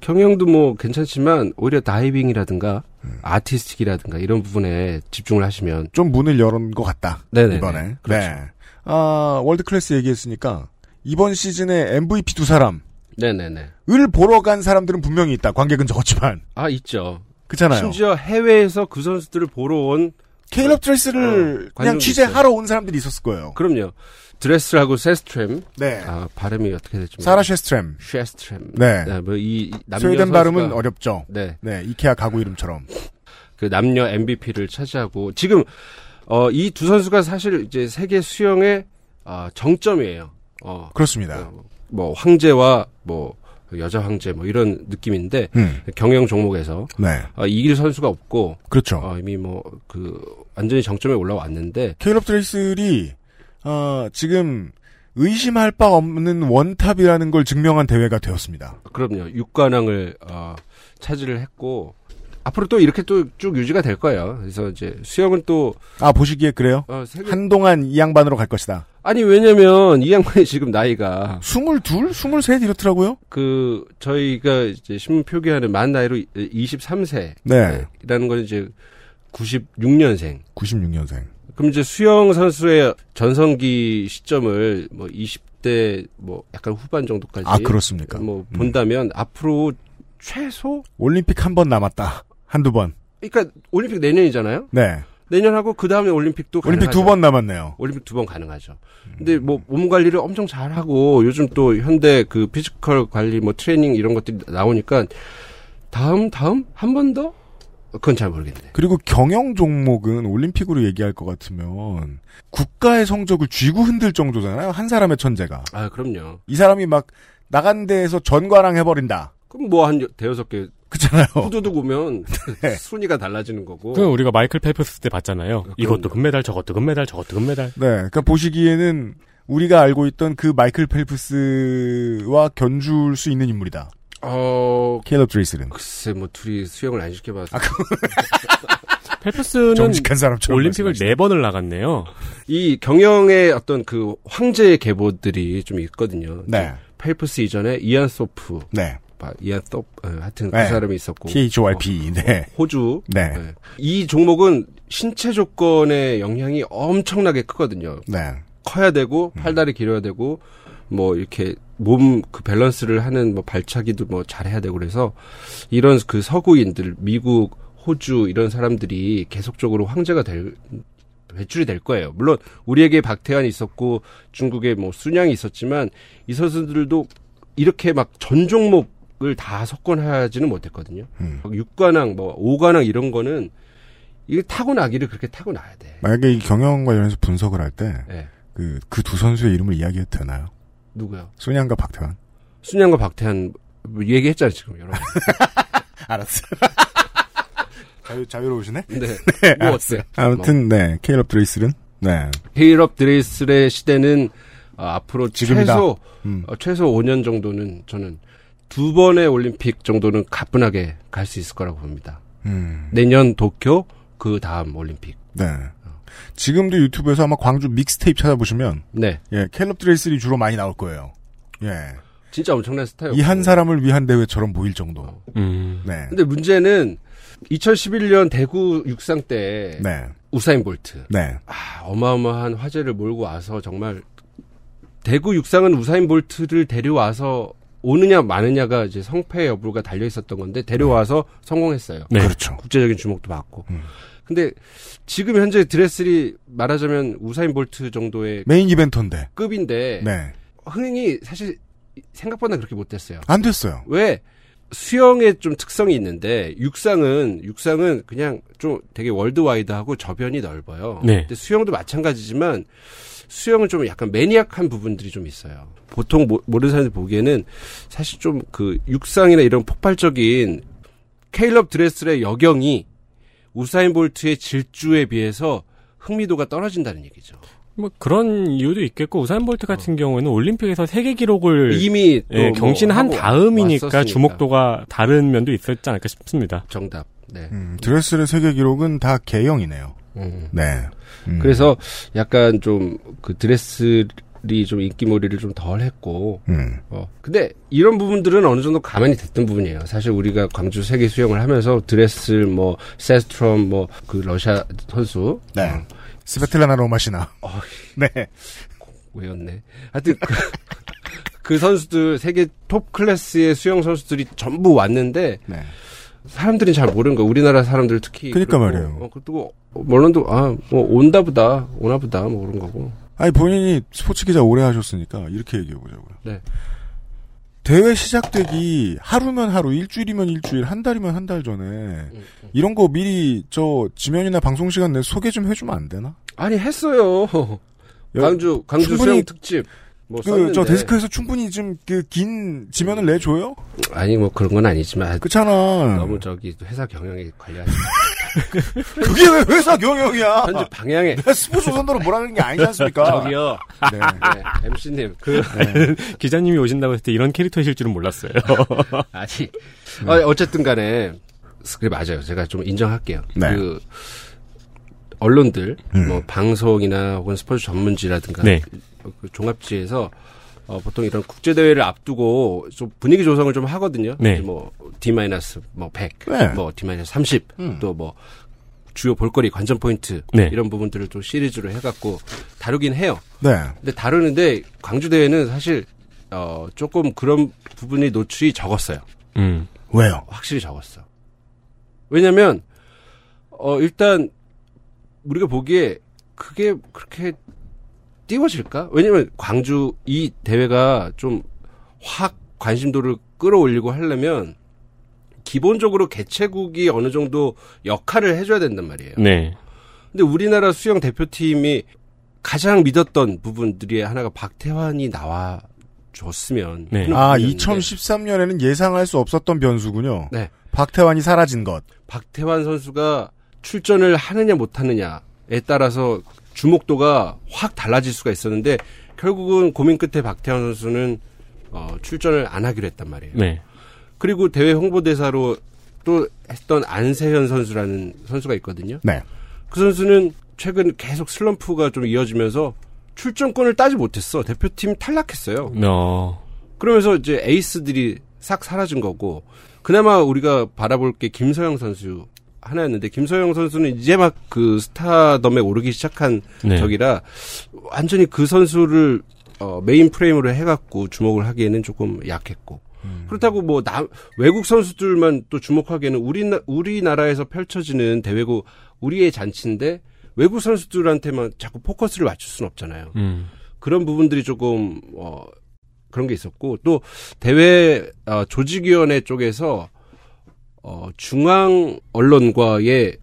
경영도 뭐 괜찮지만 오히려 다이빙이라든가 음. 아티스틱이라든가 이런 부분에 집중을 하시면 좀 문을 열은 것 같다. 네네네. 이번에. 그렇죠. 네. 아, world class 얘기했으니까 이번 시즌에 MVP 두 사람. 네네네. 을 보러 간 사람들은 분명히 있다. 관객은 적었지만. 아 있죠. 그렇잖아요. 심지어 해외에서 그 선수들을 보러 온 케일럽 드레슬을 어, 그냥 취재하러 온 사람들이 있었을 거예요. 그럼요. 드레슬하고 셰스트룀 네. 아 발음이 어떻게 될지 사라 셰스트룀. 쉐스트룀 네. 뭐이 남녀 스웨덴 발음은 어렵죠. 네. 네, 이케아 가구 이름처럼. 그 남녀 MVP를 차지하고 지금 어 이 두 선수가 사실 이제 세계 수영의 아 정점이에요. 어. 그렇습니다. 어, 뭐 황제와 뭐 여자 황제 뭐 이런 느낌인데 음, 경영 종목에서 네, 어, 이길 선수가 없고 그렇죠. 어, 이미 뭐 그 완전히 정점에 올라왔는데 케일럽 드레이슬이 어, 지금 의심할 바 없는 원탑이라는 걸 증명한 대회가 되었습니다. 그럼요 육관왕을 어, 차지를 했고 앞으로 또 이렇게 또 쭉 유지가 될 거예요. 그래서 이제 수영은 또 아 보시기에 그래요? 어, 세계 한동안 이 양반으로 갈 것이다. 아니 왜냐면 이 양반이 지금 나이가 22, 23 이렇더라고요. 그 저희가 이제 신문 표기하는 만 나이로 23세라는 네, 건 이제 96년생. 96년생. 그럼 이제 수영 선수의 전성기 시점을 뭐 20대 뭐 약간 후반 정도까지 아 그렇습니까? 뭐 음. 본다면 앞으로 최소 올림픽 한 번 남았다. 한두 번. 그러니까 올림픽 내년이잖아요. 네, 내년 하고 그 다음에 올림픽도 올림픽. 두 번 남았네요. 올림픽 두 번 가능하죠. 근데 뭐 몸 관리를 엄청 잘 하고 요즘 또 현대 그 physical 관리 뭐 트레이닝 이런 것들이 나오니까 다음 다음 한 번 더? 그건 잘 모르겠네. 그리고 경영 종목은 올림픽으로 얘기할 것 같으면 국가의 성적을 쥐고 흔들 정도잖아요. 한 사람의 천재가. 아 그럼요. 이 사람이 막 나간 데에서 전과랑 해버린다. 그럼 뭐 한 대여섯 개 그렇잖아요. 후두둑 오면 [laughs] 네. 순위가 달라지는 거고. 그 우리가 마이클 펠프스 때 봤잖아요. 그럼요. 이것도 금메달, 저것도 금메달, 저것도 금메달. 네, 그러니까 보시기에는 우리가 알고 있던 그 마이클 펠프스와 견줄 수 있는 인물이다. 어 케일럽 드레이스는 글쎄 뭐 둘이 수영을 안 시켜봐서 아, [laughs] [laughs] 펠프스는 정직한 사람처럼 올림픽을. 네 번을 나갔네요. 이 경영의 어떤 그 황제의 계보들이 좀 있거든요. 네, 펠프스 이전에 이안 소프, 네, 아, 소프, 어, 하여튼 네. 그 사람이 있었고 T H O R P. 네, 호주. 네, 네. 이 종목은 신체 조건의 영향이 엄청나게 크거든요. 네, 커야 되고 팔다리 길어야 되고 뭐 이렇게 몸 그 밸런스를 하는 뭐 발차기도 뭐 잘해야 되고 그래서 이런 그 서구인들 미국 호주 이런 사람들이 계속적으로 황제가 될 배출이 될 거예요. 물론 우리에게 박태환이 있었고 중국에 뭐 순양이 있었지만 이 선수들도 이렇게 막 전 종목 을다 석권하지는 못했거든요. 음. 막 육관왕 뭐 오관왕 이런 거는 이게 타고 나기를 그렇게 타고 나야 돼. 만약에 이 경영 관련해서 분석을 할때 예. 그그 두 선수의 이름을 이야기해도 되나요? 누구요? 소니안과 박태환. 순양과 박태환 뭐 얘기했잖아요 지금 여러 번. [laughs] 알았어. [laughs] 자유 자유로우시네. 네. 네, 뭐. 어때요? 아무튼 네, 케일럽 드레이스는 네, 헤일업 드레이스의 시대는 어, 앞으로 지금이다. 최소 음, 어, 최소 5년 정도는 저는 두 번의 올림픽 정도는 가뿐하게 갈 수 있을 거라고 봅니다. 음, 내년 도쿄 그 다음 올림픽. 네. 지금도 유튜브에서 아마 광주 믹스테이프 찾아보시면 네. 예, 케일럽 드레슬이 주로 많이 나올 거예요. 예. 진짜 엄청난 스타일. 이 한 사람을 위한 대회처럼 보일 정도. 음. 네. 근데 문제는 2011년 대구 육상 때 네. 우사인 볼트. 네. 아, 어마어마한 화제를 몰고 와서 정말 대구 육상은 우사인 볼트를 데려와서 오느냐 마느냐가 이제 성패 여부가 달려 있었던 건데 데려와서 성공했어요. 네. 그렇죠. 국제적인 주목도 받고. 음. 근데 지금 현재 드레슬이 말하자면 우사인 볼트 정도의 main eventer인데. 급인데 네. 흥행이 사실 생각보다 그렇게 못 됐어요. 안 됐어요. 왜 수영의 좀 특성이 있는데 육상은 육상은 그냥 좀 되게 worldwide하고 저변이 넓어요. 네. 근데 수영도 마찬가지지만 수영은 좀 약간 maniac한 부분들이 좀 있어요. 보통 모, 모르는 사람들 보기에는 사실 좀 그 육상이나 이런 폭발적인 케일럽 드레슬의 역영이 우사인 볼트의 질주에 비해서 흥미도가 떨어진다는 얘기죠. 뭐 그런 이유도 있겠고 우사인 볼트 같은 경우에는 올림픽에서 세계 기록을 이미 또 예, 뭐 경신한 하고 다음이니까 왔었으니까. 주목도가 다른 면도 있었지 않을까 싶습니다. 정답. 네. 음, 드레슬의 세계 기록은 다 계영이네요. 음. 네. 음. 그래서 약간 좀 그 드레슬이 좀 인기몰이를 좀 덜 했고 음. 어 근데 이런 부분들은 어느 정도 감안이 됐던 부분이에요. 사실 우리가 광주 세계 수영을 하면서 드레슬 뭐 셰스트룀 뭐 그 러시아 선수 네. 어, 스베틀라나 로마시나. 어, 네. 왜였네. 하여튼 그, [laughs] 그 선수들 세계 톱 클래스의 수영 선수들이 전부 왔는데 네. 사람들이 잘 모르는 거. 우리나라 사람들 특히. 그러니까 그렇고, 말이에요. 어, 그리고 물론도 아 뭐 온다 보다 오나 보다 뭐 그런 거고. 아니 본인이 스포츠 기자 오래 하셨으니까 이렇게 얘기해 보자고요. 네. 대회 시작되기 하루면 하루, 일주일이면 일주일, 한 달이면 한 달 전에 음, 이런 거 미리 저 지면이나 방송 시간 내 소개 좀 해주면 안 되나? 아니 했어요. [laughs] 여- 광주 광주 충분히 수영 특집 뭐그 썼는데 저 데스크에서 충분히 좀 그 긴 지면을 내줘요? 아니 뭐 그런 건 아니지만 그렇잖아. 너무 저기 회사 경영에 관리하시 [laughs] 그게 왜 회사 경영이야? 현재 방향에 내가 스포츠 선도로 뭐라는 게 아니지 않습니까? 저기요 네. 네, MC님 그 [laughs] 기자님이 오신다고 했을 때 이런 캐릭터실 줄은 몰랐어요. [laughs] 아니 어, 어쨌든 간에 그래 맞아요 제가 좀 인정할게요 네. 그 언론들 음. 뭐 방송이나 혹은 스포츠 전문지라든가 네. 그, 그 종합지에서 어, 보통 이런 국제 대회를 앞두고 좀 분위기 조성을 좀 하거든요. 네. 뭐 D 마이너스 뭐 100, 네. 뭐 D 마이너스 30, 음. 또뭐 주요 볼거리 관전 포인트 네. 이런 부분들을 좀 시리즈로 해갖고 다루긴 해요. 네. 근데 다루는데 광주 대회는 사실 어 조금 그런 부분이 노출이 적었어요. 음. 왜요? 확실히 적었어. 왜냐면 어 일단 우리가 보기에 그게 그렇게 띄워질까? 왜냐면 광주 이 대회가 좀 확 관심도를 끌어올리고 하려면 기본적으로 개최국이 어느 정도 역할을 해줘야 된단 말이에요. 네. 근데 우리나라 수영 대표팀이 가장 믿었던 부분들이 하나가 박태환이 나와 줬으면. 네. 아, 부분이었는데 2013년에는 예상할 수 없었던 변수군요. 네. 박태환이 사라진 것. 박태환 선수가 출전을 하느냐 못하느냐에 따라서 주목도가 확 달라질 수가 있었는데 결국은 고민 끝에 박태환 선수는 어, 출전을 안 하기로 했단 말이에요. 네. 그리고 대회 홍보대사로 또 했던 안세현 선수라는 선수가 있거든요. 네. 그 선수는 최근 계속 슬럼프가 좀 이어지면서 출전권을 따지 못했어. 대표팀 탈락했어요. 어. 그러면서 이제 에이스들이 싹 사라진 거고 그나마 우리가 바라볼 게 김서영 선수 하나였는데 김서영 선수는 이제 막 그 스타덤에 오르기 시작한 네. 적이라 완전히 그 선수를 어, 메인 프레임으로 해갖고 주목을 하기에는 조금 약했고 그렇다고 뭐 남, 외국 선수들만 또 주목하기에는 우리 우리나라에서 펼쳐지는 대회고 우리의 잔치인데 외국 선수들한테만 자꾸 포커스를 맞출 수는 없잖아요. 음. 그런 부분들이 조금 어 그런 게 있었고 또 대회 어, 조직위원회 쪽에서 어 중앙 언론과의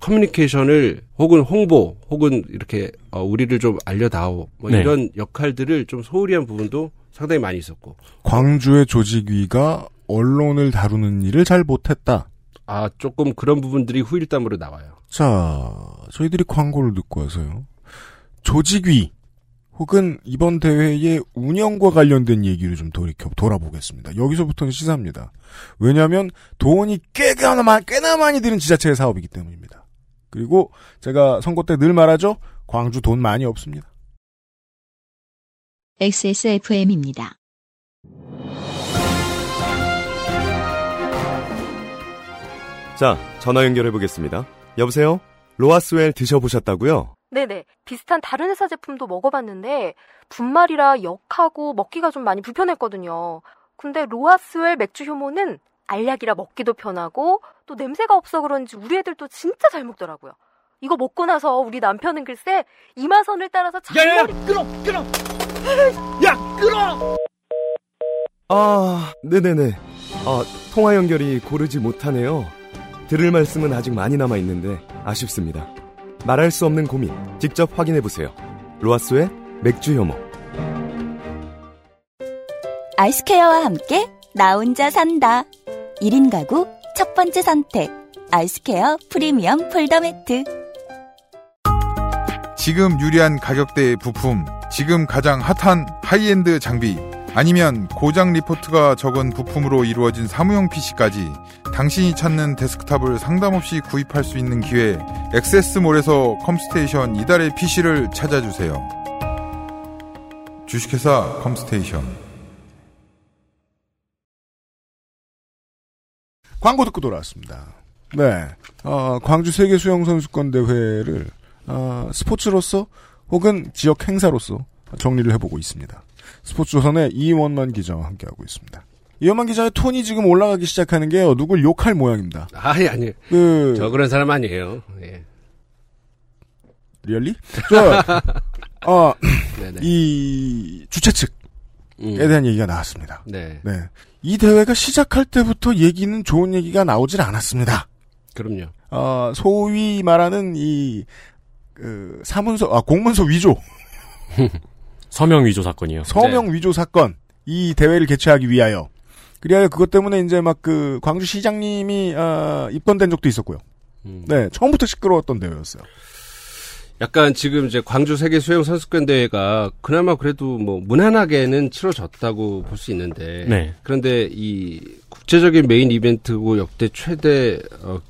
커뮤니케이션을 혹은 홍보 혹은 이렇게 어 우리를 좀 알려다오 뭐 네. 이런 역할들을 좀 소홀히 한 부분도 상당히 많이 있었고 광주의 조직위가 언론을 다루는 일을 잘 못했다. 아 조금 그런 부분들이 후일담으로 나와요. 자, 저희들이 광고를 듣고 와서요. 조직위 혹은 이번 대회의 운영과 관련된 얘기를 좀 돌이켜 돌아보겠습니다. 여기서부터는 시사입니다. 왜냐하면 돈이 꽤나 많 꽤나 많이 드는 지자체의 사업이기 때문입니다. 그리고 제가 선거 때 늘 말하죠. 광주 돈 많이 없습니다. XSFM입니다. 자, 전화 연결해 보겠습니다. 여보세요? 로아스웰 드셔보셨다고요? 네네. 비슷한 다른 회사 제품도 먹어봤는데 분말이라 역하고 먹기가 좀 많이 불편했거든요. 근데 로하스웰 맥주 효모는 알약이라 먹기도 편하고 또 냄새가 없어 그런지 우리 애들도 진짜 잘 먹더라고요. 이거 먹고 나서 우리 남편은 글쎄 이마선을 따라서 잔머리 끊어! 끊어! 야, 끊어! 아, 네네네. 아, 통화 연결이 고르지 못하네요. 들을 말씀은 아직 많이 남아 있는데 아쉽습니다. 말할 수 없는 고민 직접 확인해 보세요. 로아스의 맥주 효모. 아이스케어와 함께 나 혼자 산다. 1인 가구 첫 번째 선택. 아이스케어 프리미엄 폴더 매트. 지금 유리한 가격대의 부품, 지금 가장 핫한 하이엔드 장비, 아니면 고장 리포트가 적은 부품으로 이루어진 사무용 PC까지 당신이 찾는 데스크탑을 상담 없이 구입할 수 있는 기회, 액세스몰에서 컴스테이션 이달의 PC를 찾아주세요. 주식회사 컴스테이션. 광고 듣고 돌아왔습니다. 네. 어, 광주 세계 수영 선수권 대회를 어, 스포츠로서 혹은 지역 행사로서 정리를 해보고 있습니다. 스포츠조선의 이원만 기자와 함께하고 있습니다. 이원만 기자의 톤이 지금 올라가기 시작하는 게요. 누굴 욕할 모양입니다. 아니 아니. 그 저 그런 사람 아니에요. 예. 리얼리? [laughs] 저, 어, 네네. 이 주최 측에 음. 대한 얘기가 나왔습니다. 네. 네. 이 대회가 시작할 때부터 얘기는 좋은 얘기가 나오질 않았습니다. 그럼요. 어, 소위 말하는 이, 그, 사문서, 아, 공문서 위조, [laughs] 서명 위조 사건이요. 서명 위조 사건, 이 대회를 개최하기 위하여. 그리하여 그것 때문에 이제 막 그, 광주 시장님이, 어, 입건된 적도 있었고요. 음. 네, 처음부터 시끄러웠던 대회였어요. 약간 지금 이제 광주 세계 수영 선수권 대회가 그나마 그래도 뭐 무난하게는 치러졌다고 볼 수 있는데 네. 그런데 이 국제적인 메인 이벤트고 역대 최대 어,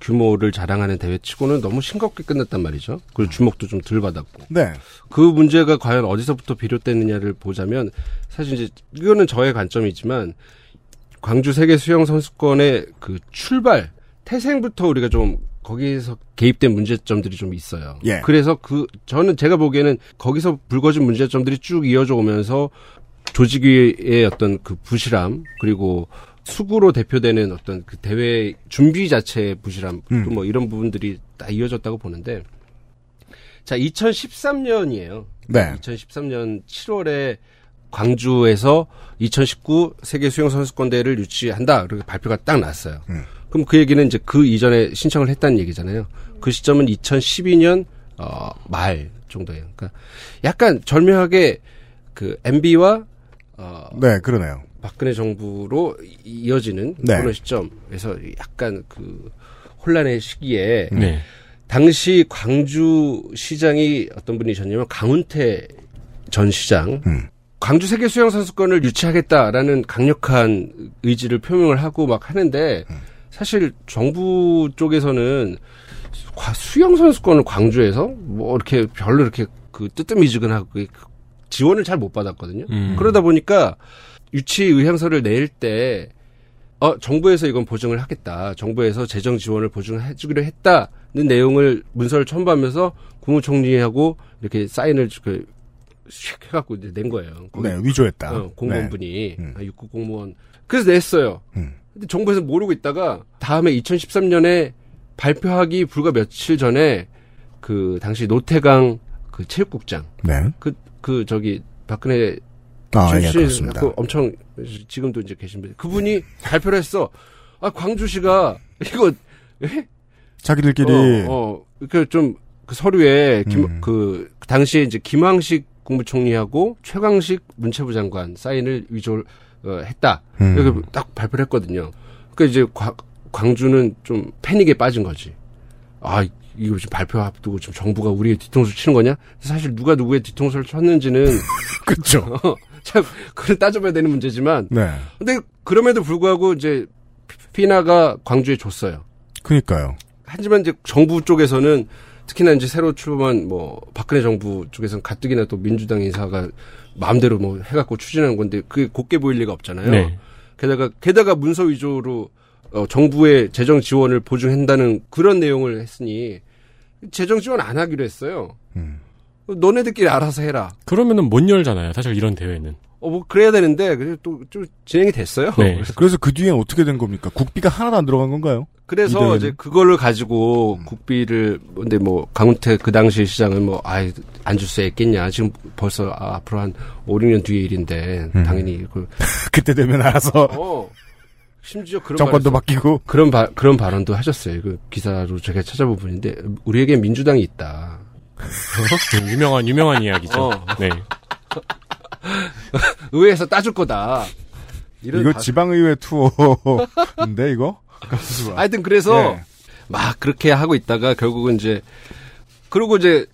규모를 자랑하는 대회치고는 너무 싱겁게 끝났단 말이죠. 그리고 주목도 좀 덜 받았고 네. 그 문제가 과연 어디서부터 비롯됐느냐를 보자면 사실 이제 이거는 저의 관점이지만 광주 세계 수영 선수권의 그 출발 태생부터 우리가 좀 거기에서 개입된 문제점들이 좀 있어요. 예. 그래서 그 저는 제가 보기에는 거기서 불거진 문제점들이 쭉 이어져 오면서 조직위의 어떤 그 부실함 그리고 수구로 대표되는 어떤 그 대회 준비 자체의 부실함 음. 또뭐 이런 부분들이 다 이어졌다고 보는데 자, 2013년이에요. 네. 2013년 7월에 광주에서 2019 세계 수영 선수권 대회를 유치한다. 그렇게 발표가 딱 났어요. 음. 그럼 그 얘기는 이제 그 이전에 신청을 했다는 얘기잖아요. 그 시점은 2012년 어, 말 정도예요. 그러니까 약간 절묘하게 그 MB와 어, 네, 그러네요. 박근혜 정부로 이- 이어지는 네. 그런 시점에서 약간 그 혼란의 시기에 네. 당시 광주 시장이 어떤 분이셨냐면 강훈태 전 시장. 음. 광주 세계 수영 선수권을 유치하겠다라는 강력한 의지를 표명을 하고 막 하는데 사실 정부 쪽에서는 과- 수영 선수권을 광주에서 뭐 이렇게 별로 이렇게 그 뜨뜻미지근하고 그 지원을 잘 못 받았거든요. 음. 그러다 보니까 유치 의향서를 낼 때, 어, 정부에서 이건 보증을 하겠다. 정부에서 재정 지원을 보증해 주기로 했다는 내용을 문서를 첨부하면서 국무총리하고 이렇게 사인을 그, 슉 해갖고 이제 낸 거예요. 네, 위조했다. 어, 공무원분이 네. 음. 아, 육국 공무원 그래서 냈어요. 음. 근데 정부에서 모르고 있다가 다음에 2013년에 발표하기 불과 며칠 전에 그 당시 노태강 그 체육국장 네. 그그 저기 박근혜 아, 예, 그렇습니다. 그 엄청 지금도 이제 계신 분 그분이 발표를 했어. 아 광주시가 이거 예? 자기들끼리 어, 그좀 그 서류에 김, 음. 그 당시에 이제 김황식 국무총리하고 최광식 문체부 장관 사인을 위조를 어, 했다. 음. 이렇게 딱 발표를 했거든요. 그러니까 이제 과- 광주는 좀 패닉에 빠진 거지. 아 이거 지금 발표 앞두고 지금 정부가 우리의 뒤통수 치는 거냐? 사실 누가 누구의 뒤통수를 쳤는지는 [laughs] 그렇죠. [laughs] 참 그걸 따져봐야 되는 문제지만 네. 근데 그럼에도 불구하고 이제 피나가 광주에 줬어요. 그니까요. 하지만 이제 정부 쪽에서는 특히나 이제 새로 출범한 뭐 박근혜 정부 쪽에서는 가뜩이나 또 민주당 인사가 마음대로 뭐 해갖고 추진하는 건데 그게 곱게 보일 리가 없잖아요. 네. 게다가 게다가 문서 위조로 어, 정부의 재정 지원을 보증한다는 그런 내용을 했으니 재정 지원 안 하기로 했어요. 음. 너네들끼리 알아서 해라. 그러면은 못 열잖아요. 사실 이런 대회는. 어, 뭐 그래야 되는데 그래서 또 좀 진행이 됐어요. 네. [laughs] 그래서 그래서 그 뒤엔 어떻게 된 겁니까? 국비가 하나도 안 들어간 건가요? 이 그래서? 이제 그거를 가지고 국비를 근데 뭐 강훈태 그 당시 시장은 뭐 아이 안 줄 수 있겠냐 지금 벌써 아, 앞으로 한 5, 6년 뒤의 일인데 음. 당연히 [laughs] 그 그때 되면 알아서 어, 심지어 그런 정권도 바뀌고 그런 바, 그런 발언도 하셨어요. 그 기사로 제가 찾아본 분인데 우리에게 민주당이 있다. 네, [laughs] 유명한 유명한 이야기죠. 어. 네. [laughs] 의회에서 따줄 거다. 이런 이거 바- 지방의회 투어인데 이거? 하여튼 그래서 네. 막 그렇게 하고 있다가 결국은 이제 그리고 이제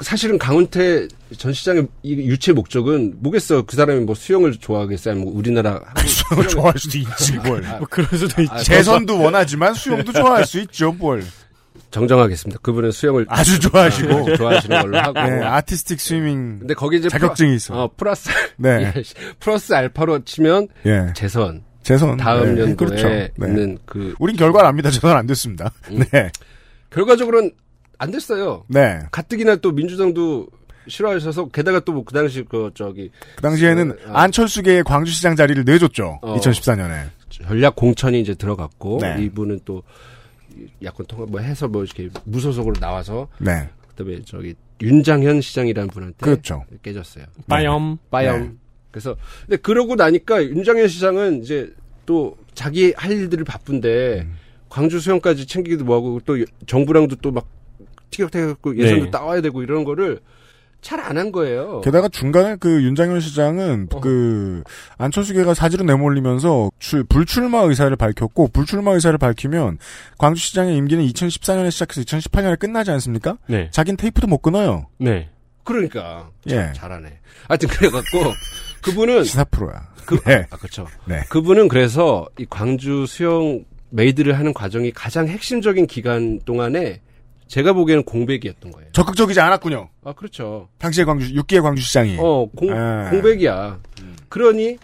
사실은 강운태 전 시장의 이 유치 목적은 뭐겠어 그 사람이 뭐 수영을 좋아하겠어요 뭐 우리나라 [laughs] 수영을 좋아할 수도 있지 뭘. 아, 뭐 그럴 수도 있죠. 아, 재선도 원하지만 수영도 좋아할 수 있죠 뭘. 정정하겠습니다 그분은 수영을 아주 좋아하시고. 아주 좋아하시는 걸로 하고 네, artistic swimming 근데 거기 이제 자격증이 있어. 플러, 어, 플러스 네. [laughs] 예, 플러스 알파로 치면 예. 재선 재선. 다음 네, 연도에 그렇죠. 네. 있는 그 우린 결과를 압니다. 재선 안 됐습니다. 음. 네. 결과적으로는 안 됐어요 네. 가뜩이나 또 민주당도 싫어하셔서 게다가 또 뭐 그 당시 그 저기 그 당시에는 어, 안철수계의 광주시장 자리를 내줬죠. 어. 2014년에. 전략 공천이 이제 들어갔고 네. 이분은 또 야권 통합 뭐 해서 뭐 이렇게 무소속으로 나와서 네. 그다음에 저기 윤장현 시장이라는 분한테 그렇죠. 깨졌어요. 빠염. 빠염. 네. 그래서 근데 그러고 나니까 윤장현 시장은 이제 또 자기 할 일들을 바쁜데 음. 광주 수영까지 챙기기도 뭐하고 또 정부랑도 또 막 티격태격하고 예산도 네. 따와야 되고 이런 거를 잘 안 한 거예요. 게다가 중간에 그 윤장현 시장은 어. 그 안철수계가 사지로 내몰리면서 출, 불출마 의사를 밝혔고 불출마 의사를 밝히면 광주시장의 임기는 2014년에 시작해서 2018년에 끝나지 않습니까? 네. 자긴 테이프도 못 끊어요. 네. 그러니까 예. 참 잘하네. 하여튼 그래갖고 그분은 시사 프로야. 그, 네. 아, 그렇죠. 네. 그분은 그래서 이 광주 수영 made를 하는 과정이 가장 핵심적인 기간 동안에 제가 보기에는 공백이었던 거예요. 적극적이지 않았군요. 아, 그렇죠. 당시의 광주, 6기의 광주시장이. 어, 공, 아. 공백이야. 그러니,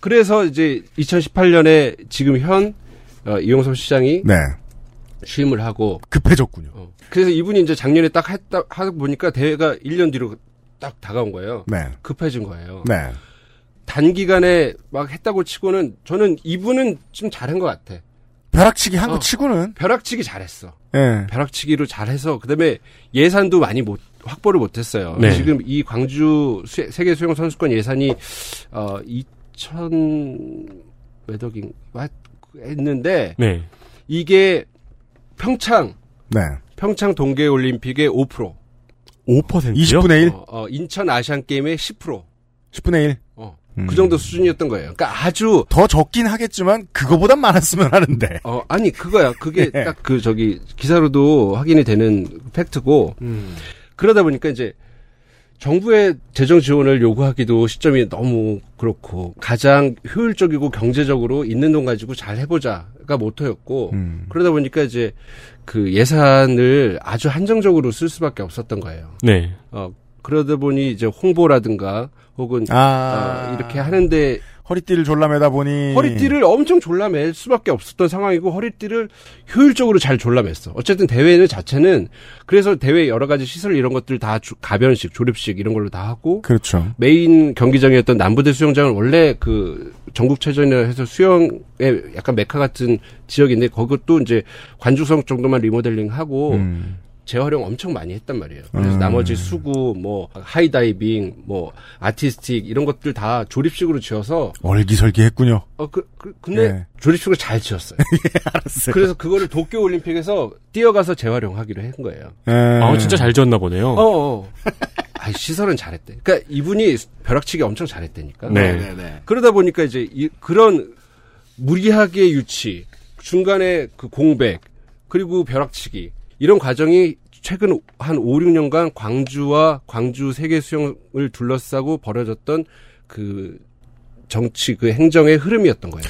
그래서 이제 2018년에 지금 현, 어, 이용섭 시장이 네. 취임을 하고, 급해졌군요. 어, 그래서 이분이 이제 작년에 딱 했다, 하고 보니까 대회가 1년 뒤로 딱 다가온 거예요. 네. 급해진 거예요. 네. 단기간에 막 했다고 치고는 저는 이분은 좀 잘한 것 같아. 벼락치기 한거 어. 치고는, 벼락치기 잘했어. 예. 벼락치기로 잘해서 그다음에 예산도 많이 못 확보를 못했어요. 네. 지금 이 광주 수- 세계 수영 선수권 예산이 어 2천 몇 억인 했는데 네. 이게 평창 네. 평창 동계 올림픽의 5%. 5%요? 20분의 1? 어, 어, 인천 아시안 게임의 10%. 10분의 1? 어. 음. 그 정도 수준이었던 거예요. 그러니까 아주 더 적긴 하겠지만 그거보단 많았으면 하는데. [laughs] 어 아니 그거야. 그게 [laughs] 예. 딱그 저기 기사로도 확인이 되는 팩트고 그러다 보니까 이제 정부의 재정 지원을 요구하기도 시점이 너무 그렇고 가장 효율적이고 경제적으로 있는 돈 가지고 잘 해보자가 모토였고 음. 그러다 보니까 이제 그 예산을 아주 한정적으로 쓸 수밖에 없었던 거예요. 네. 어 그러다 보니 이제 홍보라든가 혹은 아. 어, 이렇게 하는데 허리띠를 졸라매다 보니 허리띠를 엄청 졸라맬 수밖에 없었던 상황이고 허리띠를 효율적으로 잘 졸라맸어. 어쨌든 대회는 자체는 그래서 대회 여러 가지 시설 이런 것들 다 주- 가변식, 조립식 이런 걸로 다 하고 그렇죠. 메인 경기장이었던 남부대 수영장은 원래 그 전국체전이라 해서 수영의 약간 메카 같은 지역인데 그것도 이제 관중석 정도만 리모델링하고 음. 재활용 엄청 많이 했단 말이에요. 그래서 음. 나머지 수구, 뭐 high diving, 뭐 artistic 이런 것들 다 조립식으로 지어서 얼기설기했군요. 어, 그, 그 근데 예. 조립식으로 잘 지었어요. [laughs] 알았어요. 그래서 그거를 도쿄 올림픽에서 떼어가서 재활용하기로 한 거예요. 예. 아, 진짜 잘 지었나 보네요. 어, 어. 아, 시설은 잘했대. 그러니까 이분이 벼락치기 엄청 잘했다니까. 네. 그러다 보니까 이제 이, 그런 무리하게 유치, 중간에 그 공백, 그리고 벼락치기 이런 과정이 최근 한 5, 6년간 광주와 광주 세계 수영을 둘러싸고 벌어졌던 그 정치 그 행정의 흐름이었던 거예요.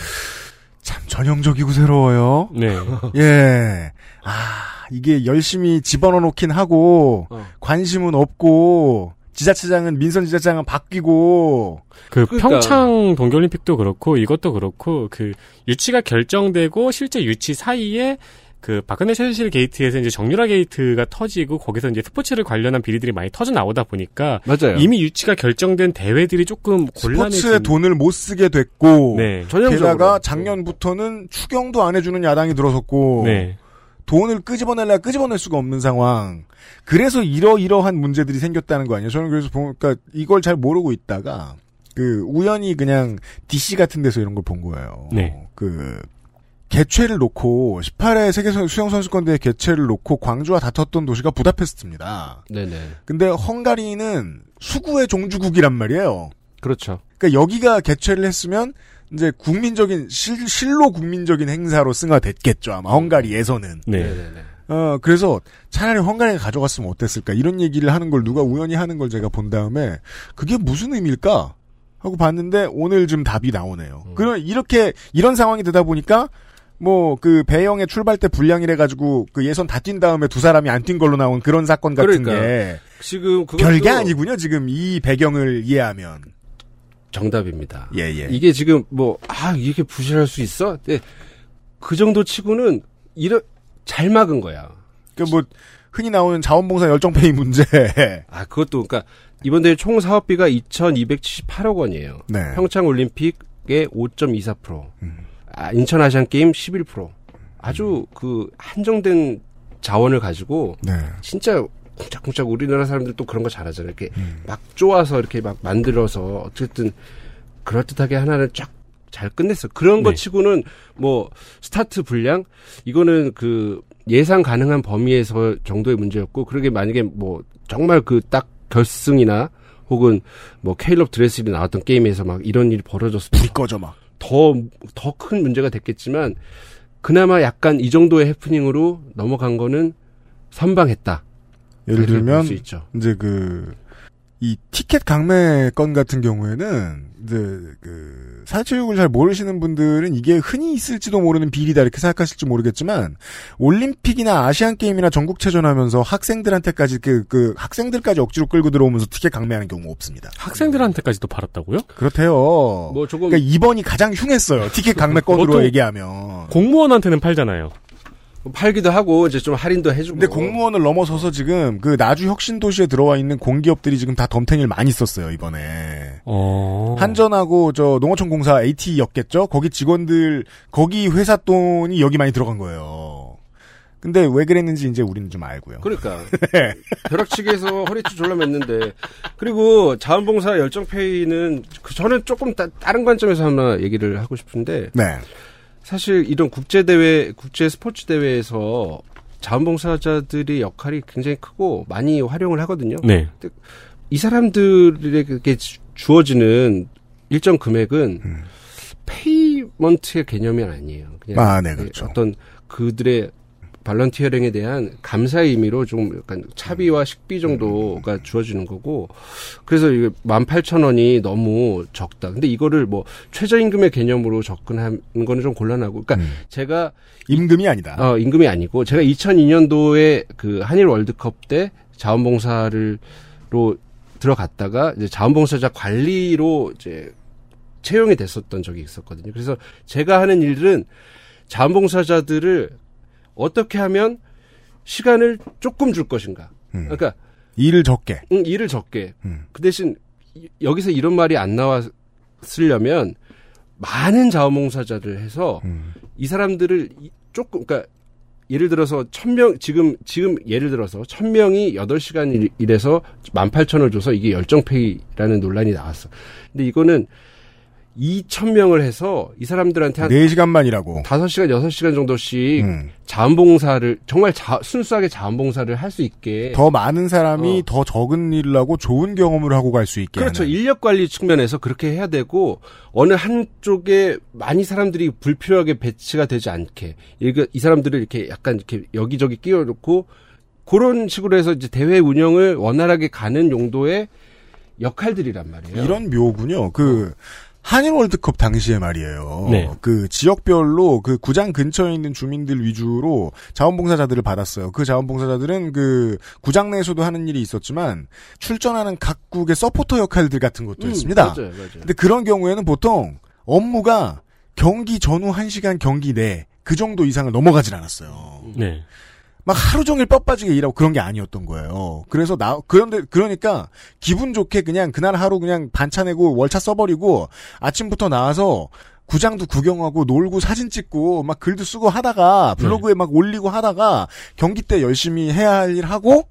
참 전형적이고 새로워요. 네. [laughs] 예. 아, 이게 열심히 집어넣어 놓긴 하고, 어. 관심은 없고, 지자체장은, 민선 지자장은 바뀌고, 그 그러니까. 평창 동계올림픽도 그렇고 이것도 그렇고 그 유치가 결정되고 실제 유치 사이에 그 박근혜 최순실 게이트에서 이제 정유라 게이트가 터지고 거기서 이제 스포츠를 관련한 비리들이 많이 터져 나오다 보니까 맞아요. 이미 유치가 결정된 대회들이 조금 스포츠에 곤란해진 돈을 못 쓰게 됐고, 네. 전형적으로. 게다가 작년부터는 추경도 안 해주는 야당이 들어섰고, 네. 돈을 끄집어내려 끄집어낼 수가 없는 상황. 그래서 이러이러한 문제들이 생겼다는 거 아니에요? 저는 그래서 보니까 이걸 잘 모르고 있다가 그 우연히 그냥 DC 같은 데서 이런 걸 본 거예요. 네. 그 개최를 놓고 18회 세계 수영 선수권 대회 개최를 놓고 광주와 다퉜던 도시가 부다페스트입니다. 네네. 근데 헝가리는 수구의 종주국이란 말이에요. 그렇죠. 그러니까 여기가 개최를 했으면 이제 국민적인 실, 실로 국민적인 행사로 승화됐겠죠 아마 헝가리에서는. 네. 네네네. 어, 그래서 차라리 헝가리가 가져갔으면 어땠을까? 이런 얘기를 하는 걸 누가 우연히 하는 걸 제가 본 다음에 그게 무슨 의미일까? 하고 봤는데 오늘 좀 답이 나오네요. 그럼 이렇게 이런 상황이 되다 보니까 뭐 그 배영의 출발 때 불량이래 가지고 그 예선 다 뛴 다음에 두 사람이 안 뛴 걸로 나온 그런 사건 같은 그러니까요. 게 지금 별게 아니군요. 지금 이 배경을 이해하면. 정답입니다. 예, 예. 이게 지금 뭐, 아, 이렇게 부실할 수 있어? 네. 그 정도 치고는, 이런, 잘 막은 거야. 그뭐 흔히 나오는 자원봉사 열정페이 문제. [laughs] 아, 그것도, 그러니까, 이번 대회 총 사업비가 2,278억 원이에요. 네. 평창 올림픽의 5.24%. 음. 아, 인천 아시안 게임 11%. 아주 그, 한정된 자원을 가지고, 네. 진짜, 쿵짝쿵짝 우리나라 사람들 또 그런 거 잘하잖아요. 이렇게 음. 막 쪼아서 이렇게 막 만들어서 어쨌든 그럴듯하게 하나를 쫙 잘 끝냈어. 그런 것 네. 치고는 뭐 스타트 불량 이거는 그 예상 가능한 범위에서 정도의 문제였고 그러게 만약에 뭐 정말 그 딱 결승이나 혹은 뭐 케일럽 드레슬이 나왔던 게임에서 막 이런 일이 벌어졌으면 불이 꺼져 막. 더 더 큰 문제가 됐겠지만 그나마 약간 이 정도의 해프닝으로 넘어간 거는 선방했다. 예를 들면. 이제 그, 이 티켓 강매 건 같은 경우에는, 이제 그, 사회체육을 잘 모르시는 분들은 이게 흔히 있을지도 모르는 비리다 이렇게 생각하실지 모르겠지만, 올림픽이나 아시안 게임이나 전국체전 하면서 학생들한테까지 그, 그, 학생들까지 억지로 끌고 들어오면서 티켓 강매하는 경우 없습니다. 학생들한테까지도 팔았다고요? 그렇대요. 뭐 조금 그러니까 이번이 가장 흉했어요. 티켓 강매 [laughs] 건으로 얘기하면. 공무원한테는 팔잖아요. 팔기도 하고 이제 좀 할인도 해주고. 근데 공무원을 넘어서서 지금 그 나주 혁신 도시에 들어와 있는 공기업들이 지금 다 덤탱이를 많이 썼어요 이번에. 어. 한전하고 저 농어촌 공사 AT였겠죠? 거기 직원들 거기 회사 돈이 여기 많이 들어간 거예요. 근데 왜 그랬는지 이제 우리는 좀 알고요. 그러니까 [laughs] 네. 벼락치기에서 허리띠 졸라 맸는데 그리고 자원봉사 열정페이는 그 저는 조금 따, 다른 관점에서 하나 얘기를 하고 싶은데 네. 사실 이런 국제 대회, 국제 스포츠 대회에서 자원봉사자들의 역할이 굉장히 크고 많이 활용을 하거든요. 네. 이 사람들에게 주- 주어지는 일정 금액은 payment의 개념이 아니에요. 그냥 아, 네, 그렇죠. 어떤 그들의 volunteering에 대한 감사의 의미로 좀 약간 차비와 식비 정도가 주어지는 거고 그래서 이게 18,000원이 너무 적다. 근데 이거를 뭐 최저임금의 개념으로 접근하는 거는 좀 곤란하고 그러니까 제가 임금이 아니다. 어, 임금이 아니고 제가 2002년도에 그 한일 월드컵 때 자원봉사를로 들어갔다가 이제 자원봉사자 관리로 이제 채용이 됐었던 적이 있었거든요. 그래서 제가 하는 일들은 자원봉사자들을 어떻게 하면 시간을 조금 줄 것인가. 그러니까 일을 적게. 응, 일을 적게. 음. 그 대신 이- 여기서 이런 말이 안 나왔으려면 많은 자원봉사자를 해서 음. 이 사람들을 이- 조금 그러니까 예를 들어서 천명 지금 지금 예를 들어서 천 명이 여덟 시간 일- 일해서 만 팔천 원을 줘서 이게 열정페이라는 논란이 나왔어. 근데 이거는 2천 명을 해서 이 사람들한테 한 4시간만 일하고. 5시간, 6시간 정도씩 음. 자원봉사를 정말 자- 순수하게 자원봉사를 할 수 있게 더 많은 사람이 더 적은 일을 하고 좋은 경험을 하고 갈 수 있게. 어. 그렇죠. 하는. 인력 관리 측면에서 그렇게 해야 되고 어느 한쪽에 많이 사람들이 불필요하게 배치가 되지 않게 이거 이 사람들을 이렇게 약간 이렇게 여기저기 끼워 놓고 그런 식으로 해서 이제 대회 운영을 원활하게 가는 용도의 역할들이란 말이에요. 이런 묘군요. 그 한일 월드컵 당시에 말이에요. 네. 그 지역별로 그 구장 근처에 있는 주민들 위주로 자원봉사자들을 받았어요. 그 자원봉사자들은 그 구장 내에서도 하는 일이 있었지만 출전하는 각국의 서포터 역할들 같은 것도 음, 했습니다. 맞아요, 맞아요. 근데 그런 경우에는 보통 업무가 경기 전후 1시간 경기 내 그 정도 이상을 넘어가질 않았어요. 네. 막 하루 종일 뼈 빠지게 일하고 그런 게 아니었던 거예요. 그래서 나 그런데 그러니까 기분 좋게 그냥 그날 하루 그냥 반차 내고 월차 써버리고 아침부터 나와서 구장도 구경하고 놀고 사진 찍고 막 글도 쓰고 하다가 블로그에 막 올리고 하다가 경기 때 열심히 해야 할 일 하고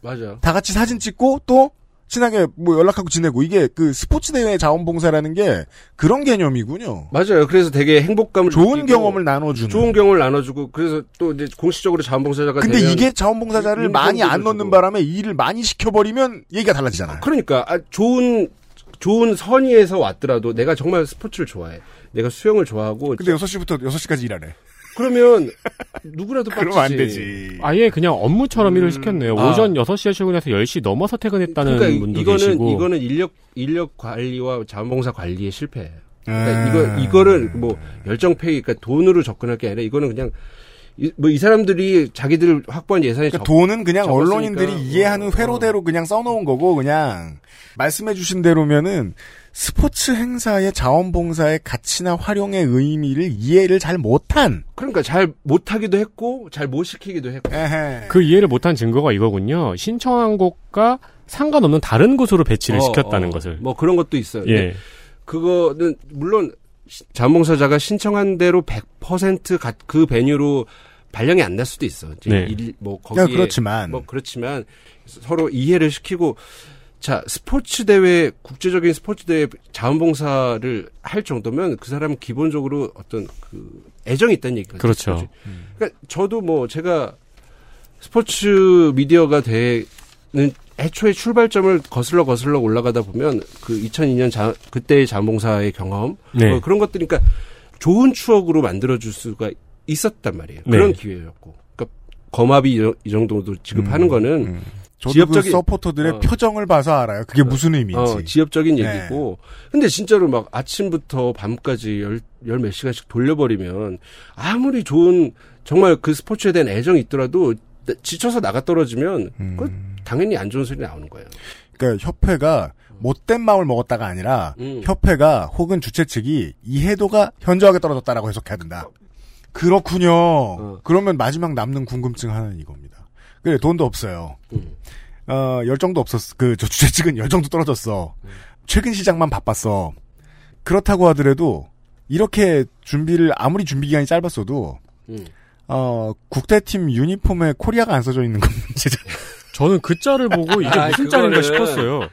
맞아요. 다 같이 사진 찍고 또 친하게 뭐 연락하고 지내고 이게 그 스포츠 대회 자원봉사라는 게 그런 개념이군요. 맞아요. 그래서 되게 행복감을 좋은 느끼고 경험을 나눠주는. 좋은 경험을 나눠주고 그래서 또 이제 공식적으로 자원봉사자가 근데 이게 자원봉사자를 많이 안 주고. 넣는 바람에 일을 많이 시켜버리면 얘기가 달라지잖아요. 그러니까 아, 좋은 좋은 선의에서 왔더라도 내가 정말 스포츠를 좋아해. 내가 수영을 좋아하고 근데 6시부터 6시까지 일하래. 그러면 [laughs] 누구라도 그러면 안 되지. 아예 그냥 업무처럼 일을 시켰네요. 아. 오전 6시에 출근해서 10시 넘어서 퇴근했다는 그러니까 이- 분도 이거는 계시고. 이거는 인력 인력 관리와 자원봉사 관리의 실패예요. 아. 그러니까 이거 이거를 뭐 열정페이 그러니까 돈으로 접근할 게 아니라 이거는 그냥 뭐이 사람들이 자기들 확보한 예산에 그러니까 적- 돈은 그냥 적었으니까 언론인들이 뭐, 이해하는 회로대로 그냥 써놓은 거고 그냥 말씀해주신 대로면은 스포츠 행사의 자원봉사의 가치나 활용의 의미를 이해를 잘 못한. 그러니까 잘 못하기도 했고 잘 못 시키기도 했고 그 이해를 못한 증거가 이거군요. 신청한 곳과 상관없는 다른 곳으로 배치를 어, 시켰다는 어, 것을. 뭐 그런 것도 있어요. 예. 그거는 물론 시- 자원봉사자가 신청한 대로 100%그 베뉴로 발령이 안 날 수도 있어. 이제 네. 일, 뭐 야, 거기에 그렇지만. 뭐 그렇지만 서로 이해를 시키고 자 스포츠 대회 국제적인 스포츠 대회 자원봉사를 할 정도면 그 사람은 기본적으로 어떤 그 애정이 있다는 얘기거든요. 그렇죠. 스포츠. 그러니까 저도 뭐 제가 스포츠 미디어가 되는 애초에 출발점을 거슬러 거슬러 올라가다 보면 그 2002년 자, 그때의 자원봉사의 경험 네. 뭐 그런 것들이 그러니까 좋은 추억으로 만들어줄 수가 있었단 말이에요. 네. 그런 기회였고. 그러니까 거마비 이- 이 정도도 지급하는 거는 저도 지역적인 그 서포터들의 어. 표정을 봐서 알아요. 그게 무슨 의미인지. 어, 지역적인 네. 얘기고. 근데 진짜로 막 아침부터 밤까지 열, 열 몇 시간씩 돌려버리면 아무리 좋은 정말 그 스포츠에 대한 애정이 있더라도 나- 지쳐서 나가 떨어지면 그 당연히 안 좋은 소리 나오는 거예요. 그러니까 협회가 못된 마음을 먹었다가 아니라 음. 협회가 혹은 주최 측이 이해도가 현저하게 떨어졌다라고 해석해야 된다. 그렇군요. 어. 그러면 마지막 남는 궁금증 하나는 이겁니다. 그래 돈도 없어요. 음. 어, 열정도 없었어. 그, 저 주최 측은 열정도 떨어졌어. 음. 최근 시장만 바빴어. 그렇다고 하더라도, 이렇게 준비를, 아무리 준비 기간이 짧았어도, 음. 어, 국대팀 유니폼에 코리아가 안 써져 있는 건 [laughs] 문제죠. 저는 그 짤을 보고 이게 아, 무슨 짤인가 싶었어요.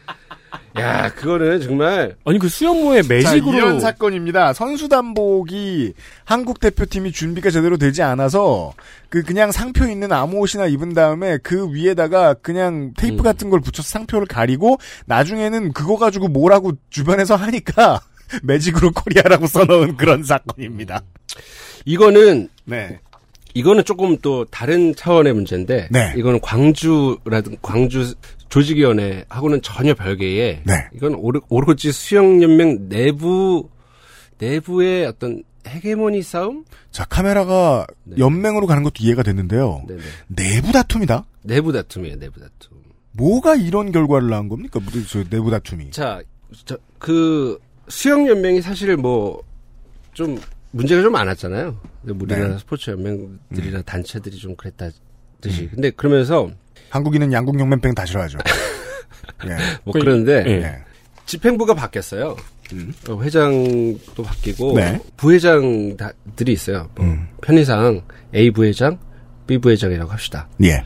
야, 그거는 정말 아니 그 수영모의 자, 매직으로 이런 사건입니다. 선수 단복이 한국 대표팀이 준비가 제대로 되지 않아서 그 그냥 상표 있는 아무 옷이나 입은 다음에 그 위에다가 그냥 테이프 음. 같은 걸 붙여서 상표를 가리고 나중에는 그거 가지고 뭐라고 주변에서 하니까 [laughs] 매직으로 코리아라고 써놓은 그런 사건입니다. 이거는 네. 이거는 조금 또 다른 차원의 문제인데 네. 이거는 광주라든 광주 조직위원회하고는 전혀 별개의 네. 이건 오르, 오로지 수영연맹 내부 내부의 어떤 헤게모니 싸움 자 카메라가 네. 연맹으로 가는 것도 이해가 됐는데요. 네네. 내부 다툼이다. 내부 다툼이에요 내부 다툼 뭐가 이런 결과를 낳은 겁니까? 무슨 저 내부 다툼이. 자, 저, 그 수영 연맹이 사실 뭐 좀 문제가 좀 많았잖아요 우리나라 네. 스포츠 연맹들이나 단체들이 좀 그랬다듯이 근데 그러면서 한국인은 양궁 용맹병 다 싫어하죠. [laughs] 예. 뭐 그- 그런데 예. 예. 집행부가 바뀌었어요. 어, 회장도 바뀌고 네. 부회장들이 있어요. 뭐 음. 편의상 A 부회장, B 부회장이라고 합시다. 예.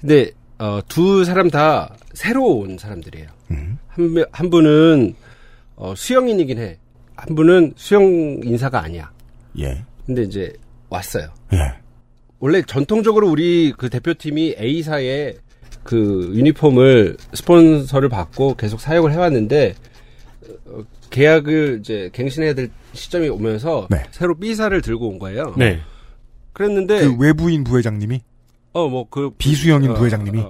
근데 어, 두 사람 다 새로 온 사람들이에요. 음. 한, 명- 한 분은 어, 수영인이긴 해. 한 분은 수영 인사가 아니야. 예. 근데 이제 왔어요. 예. 원래 전통적으로 우리 그 대표팀이 A사에 그 유니폼을 스폰서를 받고 계속 사용을 해왔는데 어, 계약을 이제 갱신해야 될 시점이 오면서 네. 새로 B사를 들고 온 거예요. 네. 그랬는데 그 외부인 부회장님이 어 뭐 그 비수영인 부회장님이?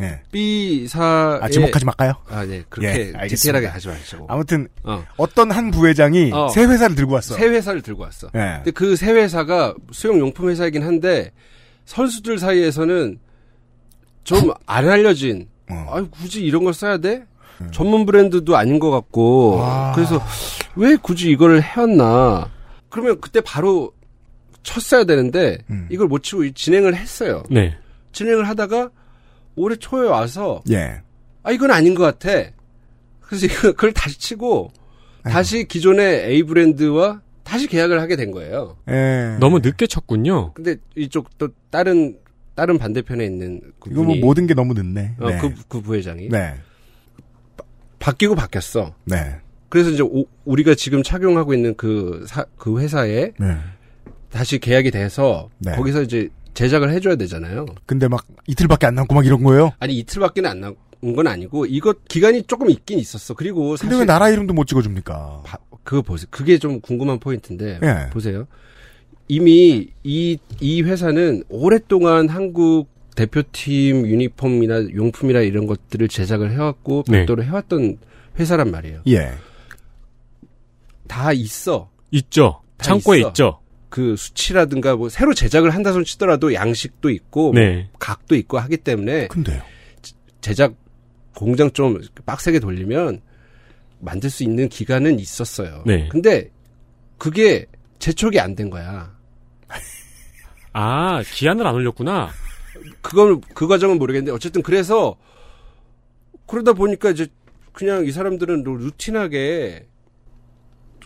예. B사 아, 지목하지 말까요? 아, 네. 그렇게 예. 디테일하게 하지 마시고. 아무튼 어. 어떤 한 부회장이 어. 새 회사를 들고 왔어. 새 회사를 들고 왔어. 예. 근데 그 새 회사가 수영용품 회사이긴 한데 선수들 사이에서는 좀 안 알려진 어. 아유 굳이 이런 걸 써야 돼? 전문 브랜드도 아닌 것 같고 아. 그래서 왜 굳이 이거를 해왔나? 그러면 그때 바로 쳤어야 되는데 음. 이걸 못 치고 진행을 했어요. 네. 진행을 하다가 올해 초에 와서 예. 아 이건 아닌 것 같아. 그래서 이거 [laughs] 그걸 다시 치고 다시 기존의 A 브랜드와 다시 계약을 하게 된 거예요. 예. 너무 늦게 쳤군요. 근데 이쪽 또 다른 다른 반대편에 있는 그 이거 뭐 모든 게 너무 늦네. 어, 네. 그, 그 부회장이 네. 바 뀌고 바뀌었어. 네. 그래서 이제 오- 우리가 지금 착용하고 있는 그, 사- 그 회사에 네. 다시 계약이 돼서 네. 거기서 이제 제작을 해줘야 되잖아요. 근데 막 이틀밖에 안 남고 막 이런 거예요? 아니 이틀밖에 안 나온 건 아니고 이거 기간이 조금 있긴 있었어. 그리고 근데 사실 왜 나라 이름도 못 찍어줍니까? 바- 그거 보세요. 그게 좀 궁금한 포인트인데 예. 보세요. 이미 이, 이 회사는 오랫동안 한국 대표팀 유니폼이나 용품이나 이런 것들을 제작을 해왔고 네. 별도로 해왔던 회사란 말이에요. 예. 다 있어. 있죠. 다 창고에 있어. 있죠. 그 수치라든가 뭐 새로 제작을 한다 손 치더라도 양식도 있고 네. 각도 있고 하기 때문에 근데요. 제작 공장 좀 빡세게 돌리면 만들 수 있는 기간은 있었어요. 네. 근데 그게 재촉이 안 된 거야. 아, 기한을 안 올렸구나. 그건 그 과정은 모르겠는데 어쨌든 그래서 그러다 보니까 이제 그냥 이 사람들은 루- 루틴하게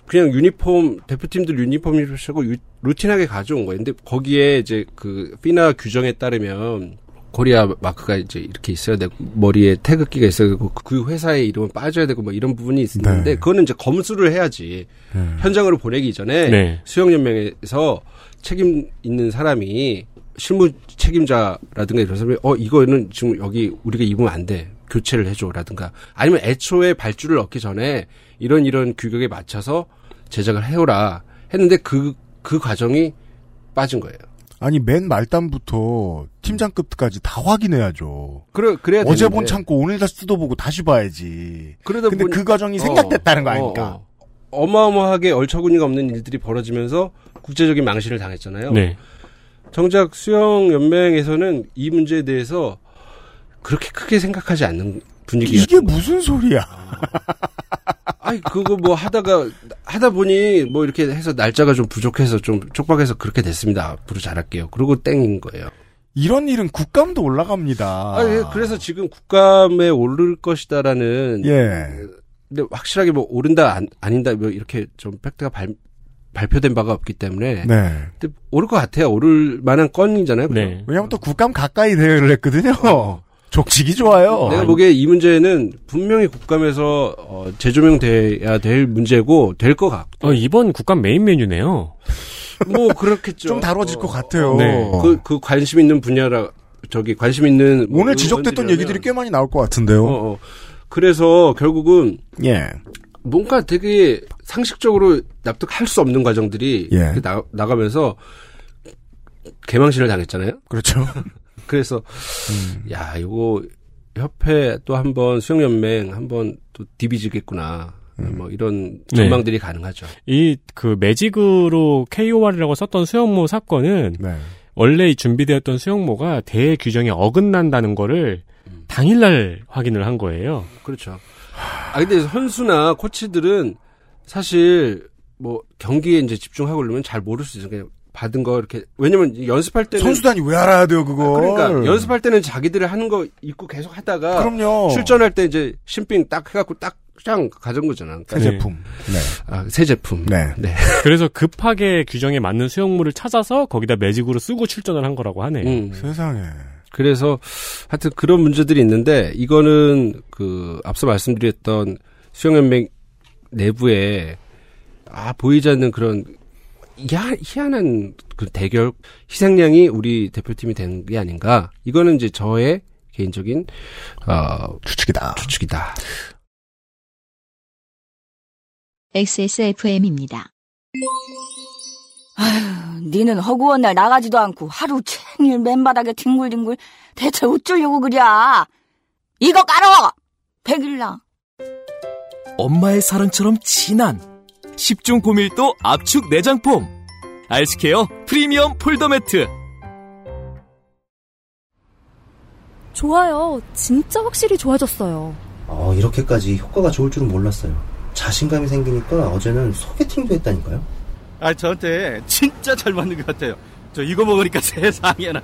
그냥 유니폼 대표팀들 유니폼 입으시고 유- 루틴하게 가져온 거예요. 근데 거기에 이제 그 피나 규정에 따르면 코리아 마크가 이제 이렇게 있어야 되고 머리에 태극기가 있어야 되고 그 회사의 이름은 빠져야 되고 뭐 이런 부분이 있는데 네. 그거는 이제 검수를 해야지 음. 현장으로 보내기 전에 네. 수영연맹에서 책임 있는 사람이 실무 책임자라든가 이런 사람이 어 이거는 지금 여기 우리가 입으면 안 돼 교체를 해줘라든가 아니면 애초에 발주를 얻기 전에 이런 이런 규격에 맞춰서 제작을 해오라 했는데 그그 과정이 빠진 거예요. 아니 맨 말단부터 팀장급까지 다 확인해야죠. 그래 그래야 어제 되는데 본 창고 오늘 다시 뜯어보고 다시 봐야지. 그러다 근데 보니- 그 과정이 어, 생략됐다는 거 어, 아닙니까? 어. 어 마어마하게 얼처구니가 없는 일들이 벌어지면서 국제적인 망신을 당했잖아요. 네. 정작 수영 연맹에서는 이 문제에 대해서 그렇게 크게 생각하지 않는 분위기였 이게 무슨 소리야? 아니 그거 뭐 하다가 하다 보니 뭐 이렇게 해서 날짜가 좀 부족해서 좀 촉박해서 그렇게 됐습니다. 앞으로 잘할게요. 그리고 땡인 거예요. 이런 일은 국감도 올라갑니다. 아, 예, 그래서 지금 국감에 오를 것이다라는 예. 근데 확실하게 뭐 오른다 안, 아닌다 뭐 이렇게 좀 팩트가 발, 발표된 바가 없기 때문에 네. 근데 오를 것 같아요. 오를 만한 건이잖아요. 네. 왜냐면 또 국감 가까이 대회를 했거든요. 족치기 좋아요. 내가 보기에 이 문제는 분명히 국감에서 어, 재조명돼야 될 문제고 될 것 같고 어, 이번 국감 메인 메뉴네요. 뭐 그렇겠죠. 좀 다뤄질 것 같아요. 네. 그, 그 관심 있는 분야라 저기 관심 있는 뭐 오늘 지적됐던 의원들이라면- 얘기들이 꽤 많이 나올 것 같은데요. 어, 어. 그래서 결국은 예. 뭔가 되게 상식적으로 납득할 수 없는 과정들이 예. 나, 나가면서 개망신을 당했잖아요. 그렇죠. [laughs] 그래서 음. 야 이거 협회 또 한번 수영연맹 한번 또 디비지겠구나. 음. 뭐 이런 네. 전망들이 가능하죠. 이 그 매직으로 KOR이라고 썼던 수영모 사건은 네. 원래 이 준비되었던 수영모가 대회 규정에 어긋난다는 거를 당일날 확인을 한 거예요. 그렇죠. 아 근데 선수나 코치들은 사실 뭐 경기에 이제 집중하고 그러면 잘 모를 수 있어요. 그냥 받은 거 이렇게 왜냐면 연습할 때는 선수단이 왜 알아야 돼요, 그거? 그러니까 연습할 때는 자기들이 하는 거 입고 계속 하다가 그럼요. 출전할 때 이제 신빙 딱 해갖고 딱 그냥 가져온 거잖아. 그러니까 새 네. 제품. 네. 아, 새 제품. 네. [laughs] 그래서 급하게 규정에 맞는 수영모를 찾아서 거기다 매직으로 쓰고 출전을 한 거라고 하네요. 음. 세상에. 그래서 하여튼 그런 문제들이 있는데 이거는 그 앞서 말씀드렸던 수영연맹 내부에 아 보이지 않는 그런 희한, 희한한 그 대결 희생양이 우리 대표팀이 된 게 아닌가 이거는 이제 저의 개인적인 어 추측이다. 추측이다. XSFM입니다. 아휴, 니는 허구한 날 나가지도 않고 하루 종일 맨바닥에 뒹굴뒹굴 대체 어쩌려고 그랴? 이거 깔어! 백일랑. 엄마의 사랑처럼 진한 10중 고밀도 압축 내장폼 알스케어 프리미엄 폴더 매트 좋아요. 진짜 확실히 좋아졌어요. 어, 이렇게까지 효과가 좋을 줄은 몰랐어요. 자신감이 생기니까 어제는 소개팅도 했다니까요. 아, 저한테 진짜 잘 맞는 것 같아요. 저 이거 먹으니까 [laughs] 세상에나.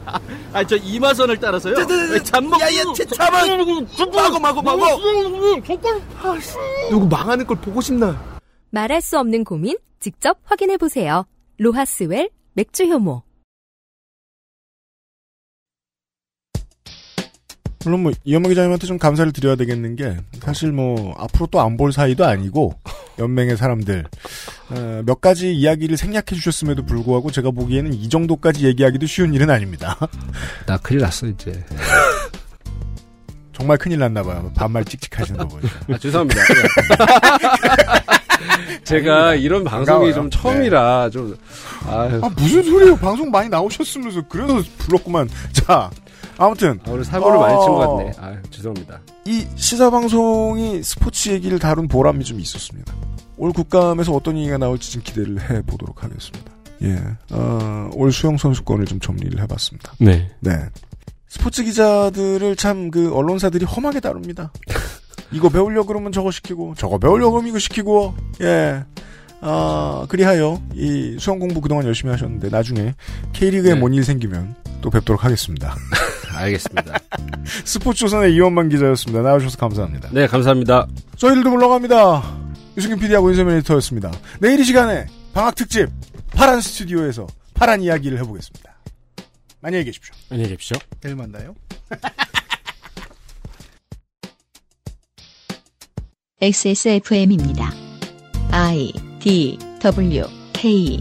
아, 저 이마선을 따라서요. 잠먹. 야야, 잠깐. 마고 마고 마고. 누구 망하는 걸 보고 싶나? 말할 수 없는 고민 직접 확인해 보세요. 로하스웰 맥주 효모. 물론 뭐 이현모 기자님한테 좀 감사를 드려야 되겠는 게 사실 뭐 앞으로 또 안 볼 사이도 아니고 연맹의 사람들 어, 몇 가지 이야기를 생략해 주셨음에도 불구하고 제가 보기에는 이 정도까지 얘기하기도 쉬운 일은 아닙니다. [laughs] 나 큰일 났어 이제. 정말 큰일 났나 봐요. 반말 찍찍하시는 거 보니까. 아, 죄송합니다. [laughs] [laughs] 제가 이런 방송이 반가워요. 좀 처음이라 좀 아유. 아 무슨 소리예요? 방송 많이 나오셨으면서 그래서 불렀구만. 자 아무튼 아, 오늘 사고를 많이 친것 어, 같네. 아 죄송합니다. 이 시사 방송이 스포츠 얘기를 다룬 보람이 좀 있었습니다. 올 국감에서 어떤 얘기가 나올지 좀 기대를 해 보도록 하겠습니다. 예, 어, 올 수영 선수권을 좀 정리를 해봤습니다. 네. 네, 스포츠 기자들을 참 그 언론사들이 험하게 다룹니다. 이거 배우려 그러면 저거 시키고 저거 배우려 그러면 이거 시키고 예. 아, 그리하여 이 수영 공부 그동안 열심히 하셨는데 나중에 K리그에 네. 뭔일 생기면 또 뵙도록 하겠습니다. [laughs] 알겠습니다. 스포츠조선의 이원만 기자였습니다. 나와주셔서 감사합니다. 네 감사합니다. 저희들도 물러갑니다. 유승균 PD하고 윤세민 에디터였습니다. 내일 이 시간에 방학 특집 파란 스튜디오에서 파란 이야기를 해보겠습니다. 안녕히 계십시오. 안녕히 계십시오. 내일 만나요. [laughs] XSFM입니다. I D W K